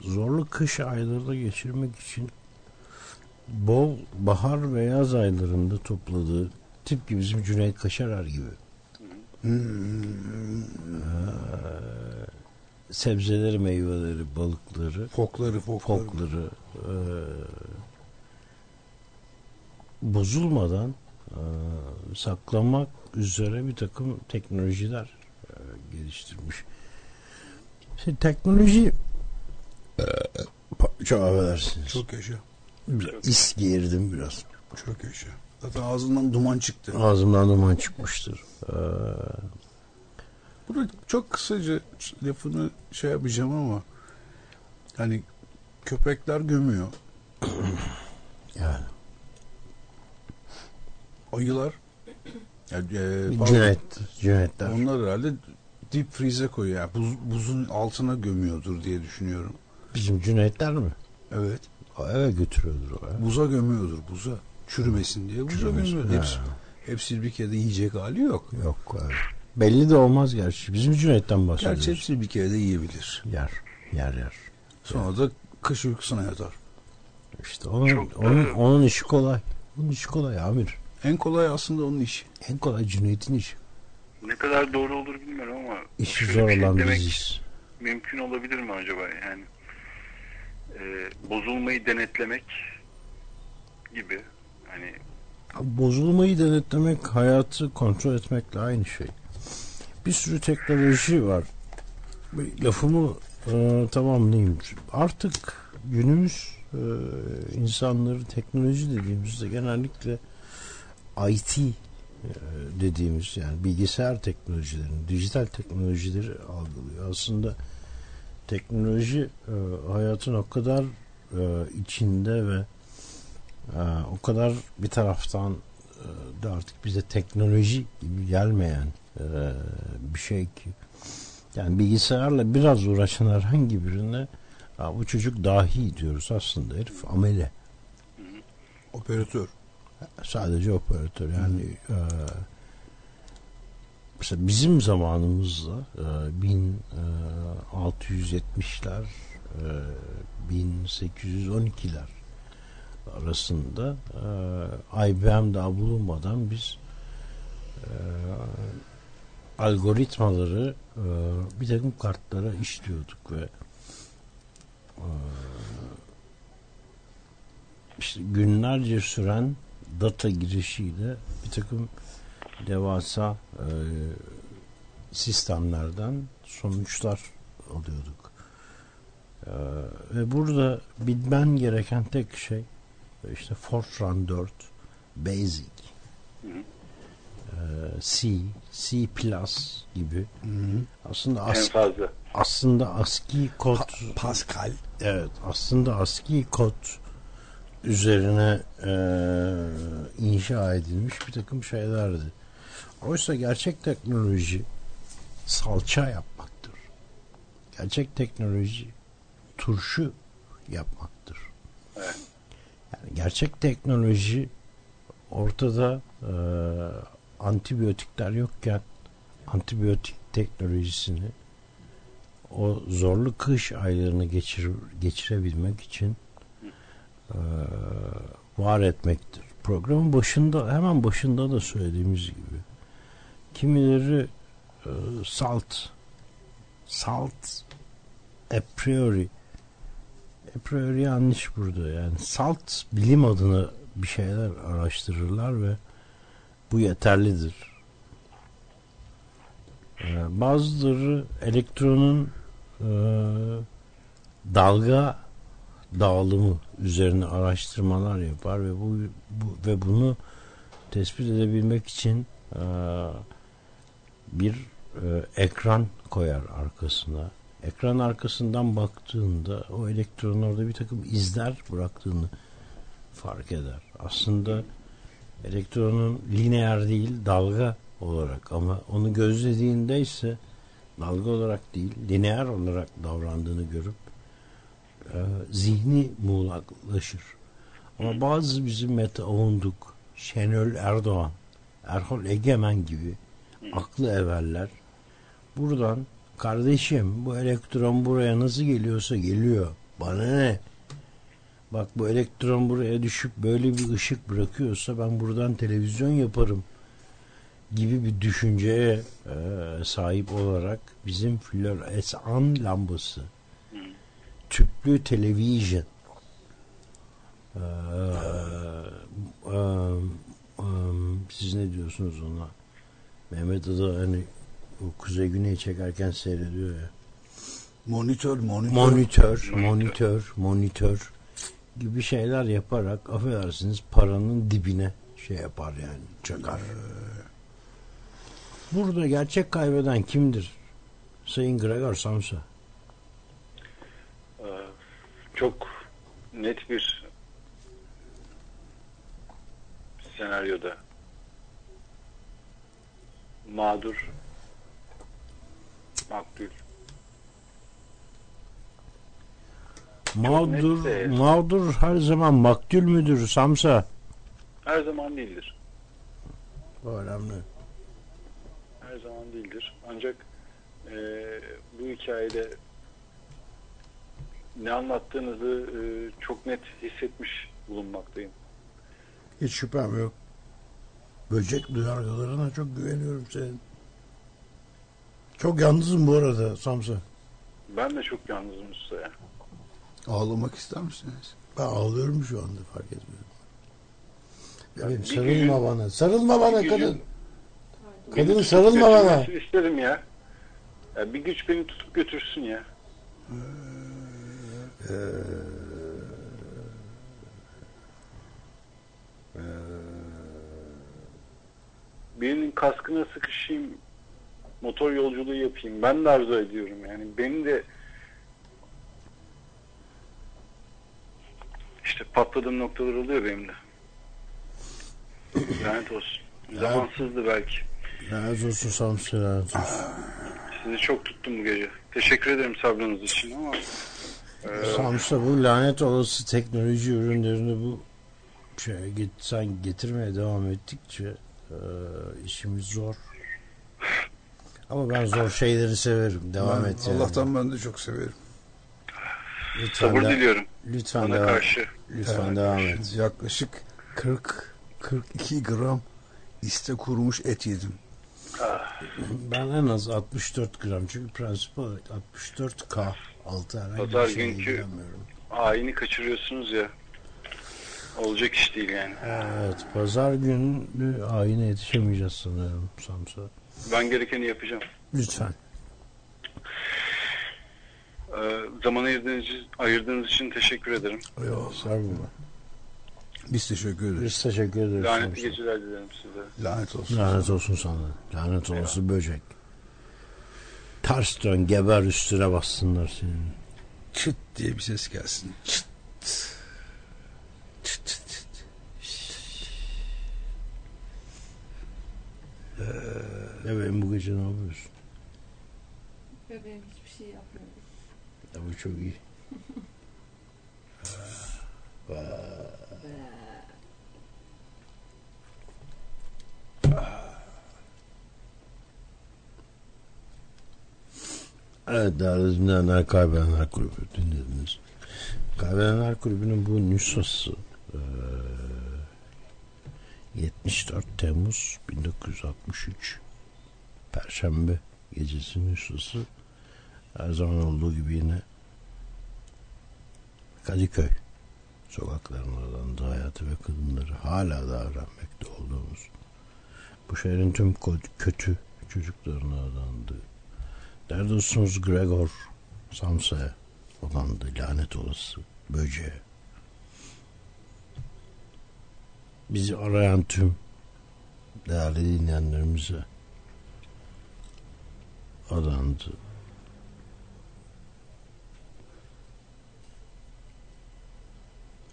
zorlu kış aylarında geçirmek için bol bahar ve yaz aylarında topladığı tıpkı bizim Cüneyt Kaşarar gibi e, sebzeleri, meyveleri, balıkları, fokları, fokları, fokları e, bozulmadan e, saklamak üzere bir takım teknolojiler e, geliştirmiş. Şimdi teknoloji e, çok affedersiniz. Çok yaşa. İs girdim biraz. Çok yaşa. Zaten ağzından duman çıktı. Ağzımdan duman çıkmıştır. Ee, Burada çok kısaca lafını şey yapacağım ama hani köpekler gömüyor. (clears throat) yani. Ayılar yani, e, pardon. Cüneyt, Cüneytler. Onlar herhalde deep freeze'e koyuyor. Yani buz, buzun altına gömüyordur diye düşünüyorum. Bizim Cüneytler mi? Evet. O eve götürüyordur o. Buza gömüyordur buza. Çürümesin diye ha. Hepsi, hepsi bir kere de yiyecek hali yok. Yok. evet. Belli de olmaz gerçi. Bizim Cüneyt'ten bahsediyoruz. Gerçi hepsi bir kere de yiyebilir. Yer. Yer yer. Sonra da kış uykusuna yatar. İşte onun, onun, onun işi kolay. Onun işi kolay Amir. En kolay aslında onun işi. En kolay Cüneyt'in işi. Ne kadar doğru olur bilmiyorum ama İşi zor şey olan biziz. mümkün olabilir mi acaba yani e, bozulmayı denetlemek gibi hani Bozulmayı denetlemek, hayatı kontrol etmekle aynı şey. Bir sürü teknoloji var. Lafımı e, tamamlayayım. Artık günümüz e, insanları teknoloji dediğimizde genellikle IT e, dediğimiz yani bilgisayar teknolojilerini, dijital teknolojileri algılıyor. Aslında teknoloji e, hayatın o kadar e, içinde ve ee, o kadar bir taraftan e, da artık bize teknoloji gibi gelmeyen e, bir şey ki yani bilgisayarla biraz uğraşan herhangi birine "Aa, bu çocuk dahi diyoruz aslında. Herif amele. Operatör. sadece operatör. Yani e, mesela bizim zamanımızda e, 1670'ler e, 1812'ler arasında e, IBM bulunmadan biz e, algoritmaları e, bir takım kartlara işliyorduk ve e, işte günlerce süren data girişiyle bir takım devasa e, sistemlerden sonuçlar alıyorduk. E, ve burada bilmen gereken tek şey işte Fortran 4, Basic, e, C, C Plus gibi aslında En as- fazla. aslında ASCII kod Pascal evet aslında ASCII kod üzerine e, inşa edilmiş bir takım şeylerdi. Oysa gerçek teknoloji salça yapmaktır. Gerçek teknoloji turşu yapmaktır. Gerçek teknoloji ortada e, antibiyotikler yokken antibiyotik teknolojisini o zorlu kış aylarını geçir, geçirebilmek için e, var etmektir. Programın başında hemen başında da söylediğimiz gibi kimileri e, salt salt a priori a priori yanlış burada yani salt bilim adına bir şeyler araştırırlar ve bu yeterlidir. Ee, bazıları elektronun e, dalga dağılımı üzerine araştırmalar yapar ve bu, bu ve bunu tespit edebilmek için e, bir e, ekran koyar arkasına. Ekran arkasından baktığında o elektronun orada bir takım izler bıraktığını fark eder. Aslında elektronun lineer değil dalga olarak ama onu gözlediğinde ise dalga olarak değil lineer olarak davrandığını görüp e, zihni muğlaklaşır. Ama bazı bizim Mete Avunduk, Şenol Erdoğan, Erhol Egemen gibi aklı everler buradan kardeşim bu elektron buraya nasıl geliyorsa geliyor. Bana ne? Bak bu elektron buraya düşüp böyle bir ışık bırakıyorsa ben buradan televizyon yaparım gibi bir düşünceye e, sahip olarak bizim floresan lambası tüplü televizyon e, e, e, siz ne diyorsunuz ona Mehmet Ada hani o kuzey güney çekerken seyrediyor ya Monitör, monitör. monitör, monitör, monitör gibi şeyler yaparak affedersiniz paranın dibine şey yapar yani çakar. Burada gerçek kaybeden kimdir? Sayın Gregor Samsa. Ee, çok net bir senaryoda mağdur maktul Mağdur, net de- mağdur her zaman maktul müdür Samsa? her zaman değildir. Bu önemli. Her zaman değildir. Ancak e, bu hikayede ne anlattığınızı e, çok net hissetmiş bulunmaktayım. Hiç şüphem yok. Böcek duyargalarına çok güveniyorum senin. Çok yalnızım bu arada Samsa. Ben de çok yalnızım usta ya. Ağlamak ister misiniz? Ben ağlıyorum şu anda fark etmiyorum. Bebeğim bir sarılma gücün- bana. Sarılma bana kadın. gücün Kadın beni sarılma bana. isterim ya. ya. Bir güç beni tutup götürsün ya. Birinin kaskına sıkışayım, motor yolculuğu yapayım. Ben de arzu ediyorum yani. Beni de işte patladığım noktalar oluyor benim de. Lanet olsun. Zamansızdı belki. Lanet olsun Samsa lanet olsun. Sizi çok tuttum bu gece. Teşekkür ederim sabrınız için ama e, Samsa bu lanet olası teknoloji ürünlerini bu şey git, sen getirmeye devam ettikçe e, işimiz zor. (laughs) Ama ben zor şeyleri severim. Devam Ben et yani. Allah'tan ben de çok severim. Lütfen sabır de- diliyorum. Lütfen Bana devam, karşı. lütfen Evet. devam et. Yaklaşık 40 42 gram iste kurumuş et yedim. Ben en az 64 gram çünkü prensip olarak 64K altı herhangi Pazar bir şeye günkü ayini kaçırıyorsunuz ya. Olacak iş değil yani. Evet pazar günü ayine yetişemeyeceğiz sanıyorum Samsa. Ben gerekeni yapacağım. Lütfen. Ee, zaman ayırdığınız, ayırdığınız için teşekkür ederim. Estağfurullah. Biz teşekkür ederiz. Biz teşekkür ederiz. Lanetli geceler dilerim size. Lanet olsun. Lanet olsun sana. Lanet olası böcek. Ters dön geber üstüne bassınlar senin. Çıt diye bir ses gelsin. Çıt. Çıt çıt çıt. Bebeğim bu gece ne yapıyorsun? Bebeğim hiçbir şey yapmıyor. Ya bu çok iyi. (laughs) Evet değerli dinleyenler Kaybedenler Kulübü dinlediniz. Kaybedenler Kulübü'nün bu nüshası eee, 74 Temmuz 1963 Perşembe gecesi nüshası her zaman olduğu gibi yine Kadıköy sokaklarından da hayatı ve kadınları hala da öğrenmekte olduğumuz bu şehrin tüm kötü çocuklarına adandı. Değerli dostumuz Gregor Samsa'ya adandı lanet olası böceğe. Bizi arayan tüm değerli dinleyenlerimize adandı.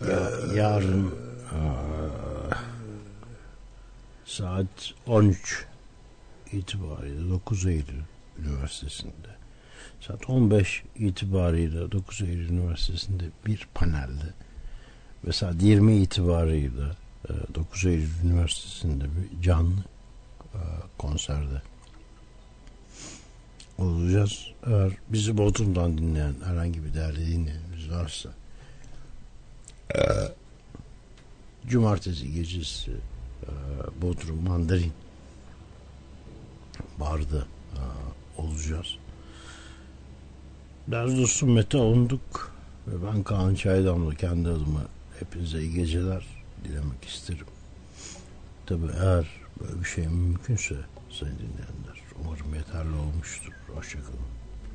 Ya- yarın saat 13 itibariyle 9 Eylül Üniversitesi'nde saat 15 itibariyle 9 Eylül Üniversitesi'nde bir panelde ve saat 20 itibariyle 9 Eylül Üniversitesi'nde bir canlı e, konserde olacağız. Eğer bizi Bodrum'dan dinleyen herhangi bir değerli dinleyenimiz varsa e, Cumartesi gecesi e, Bodrum Mandarin barda olacağız. Değerli dostum Mete Onduk ve ben Kaan Çaydamlı kendi adıma hepinize iyi geceler dilemek isterim. Tabi eğer böyle bir şey mümkünse sayın dinleyenler umarım yeterli olmuştur. Hoşçakalın.